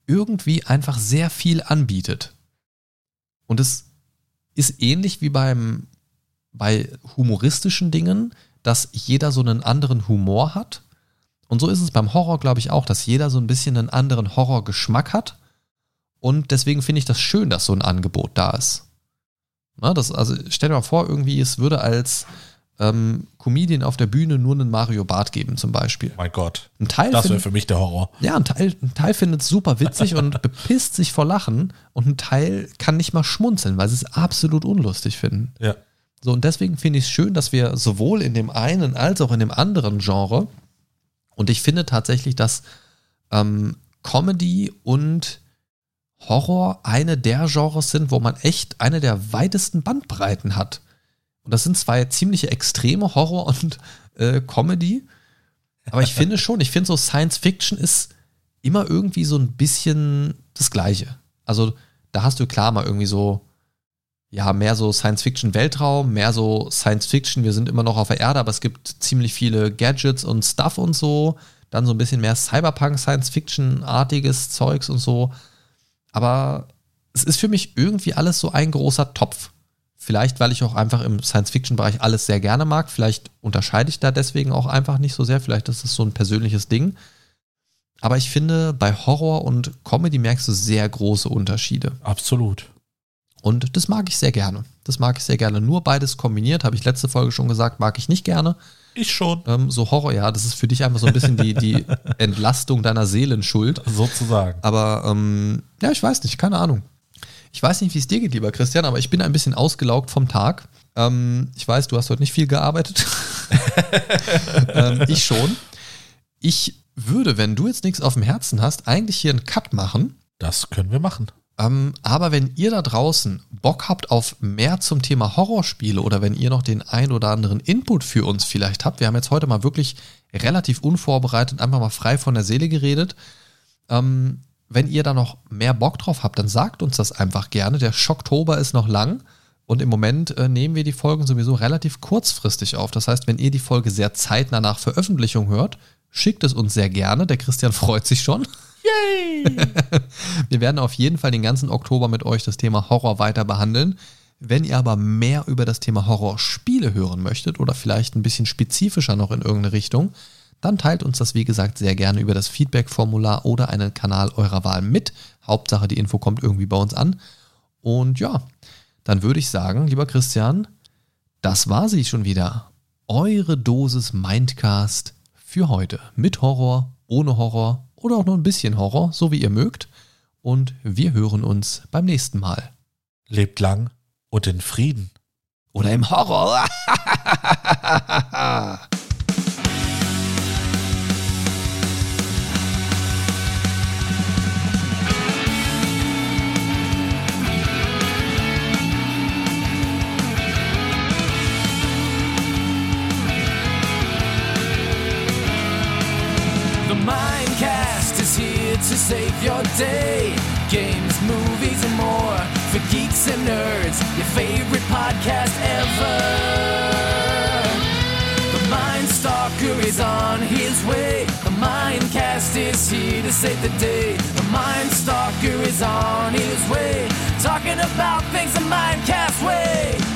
irgendwie einfach sehr viel anbietet. Und es ist ähnlich wie beim, bei humoristischen Dingen, dass jeder so einen anderen Humor hat. Und so ist es beim Horror, glaube ich, auch, dass jeder so ein bisschen einen anderen Horrorgeschmack hat. Und deswegen finde ich das schön, dass so ein Angebot da ist. Na, das, also stell dir mal vor, irgendwie, es würde als ähm, Comedian auf der Bühne nur einen Mario Bart geben, zum Beispiel. Mein Gott. Ein Teil das wäre für mich der Horror. Ja, ein Teil, ein Teil findet es super witzig und (laughs) bepisst sich vor Lachen und ein Teil kann nicht mal schmunzeln, weil sie es absolut unlustig finden. Ja. So, und deswegen finde ich es schön, dass wir sowohl in dem einen als auch in dem anderen Genre, und ich finde tatsächlich, dass ähm, Comedy und Horror eine der Genres sind, wo man echt eine der weitesten Bandbreiten hat. Und das sind zwei ziemliche Extreme, Horror (laughs) und äh, Comedy. Aber ich finde schon, ich finde so Science Fiction ist immer irgendwie so ein bisschen das Gleiche. Also da hast du klar mal irgendwie so, ja, mehr so Science Fiction Weltraum, mehr so Science Fiction, wir sind immer noch auf der Erde, aber es gibt ziemlich viele Gadgets und Stuff und so. Dann so ein bisschen mehr Cyberpunk, Science Fiction-artiges Zeugs und so. Aber es ist für mich irgendwie alles so ein großer Topf. Vielleicht, weil ich auch einfach im Science-Fiction-Bereich alles sehr gerne mag. Vielleicht unterscheide ich da deswegen auch einfach nicht so sehr. Vielleicht ist das so ein persönliches Ding. Aber ich finde, bei Horror und Comedy merkst du sehr große Unterschiede. Absolut. Und das mag ich sehr gerne. Das mag ich sehr gerne. Nur beides kombiniert, habe ich letzte Folge schon gesagt, mag ich nicht gerne. Ich schon. Ähm, so Horror, ja, das ist für dich einfach so ein bisschen die, die (laughs) Entlastung deiner Seelenschuld. Sozusagen. Aber ähm, ja, ich weiß nicht, keine Ahnung. Ich weiß nicht, wie es dir geht, lieber Christian, aber ich bin ein bisschen ausgelaugt vom Tag. Ähm, ich weiß, du hast heute nicht viel gearbeitet. (laughs) ähm, ich schon. Ich würde, wenn du jetzt nichts auf dem Herzen hast, eigentlich hier einen Cut machen. Das können wir machen. Ähm, aber wenn ihr da draußen Bock habt auf mehr zum Thema Horrorspiele oder wenn ihr noch den ein oder anderen Input für uns vielleicht habt, wir haben jetzt heute mal wirklich relativ unvorbereitet, einfach mal frei von der Seele geredet. Ähm, wenn ihr da noch mehr Bock drauf habt, dann sagt uns das einfach gerne. Der Schocktober ist noch lang und im Moment äh, nehmen wir die Folgen sowieso relativ kurzfristig auf. Das heißt, wenn ihr die Folge sehr zeitnah nach Veröffentlichung hört, schickt es uns sehr gerne. Der Christian (laughs) freut sich schon. Yay! (laughs) wir werden auf jeden Fall den ganzen Oktober mit euch das Thema Horror weiter behandeln. Wenn ihr aber mehr über das Thema Horrorspiele hören möchtet oder vielleicht ein bisschen spezifischer noch in irgendeine Richtung, dann teilt uns das wie gesagt sehr gerne über das Feedback-Formular oder einen Kanal eurer Wahl mit. Hauptsache, die Info kommt irgendwie bei uns an. Und ja, dann würde ich sagen, lieber Christian, das war sie schon wieder. Eure Dosis Mindcast für heute. Mit Horror, ohne Horror oder auch nur ein bisschen Horror, so wie ihr mögt. Und wir hören uns beim nächsten Mal. Lebt lang und in Frieden. Oder im Horror. (laughs) to save your day. Games, movies, and more for geeks and nerds. Your favorite podcast ever. The Mind Stalker is on his way. The Mindcast is here to save the day. The Mind Stalker is on his way. Talking about things the Mindcast way.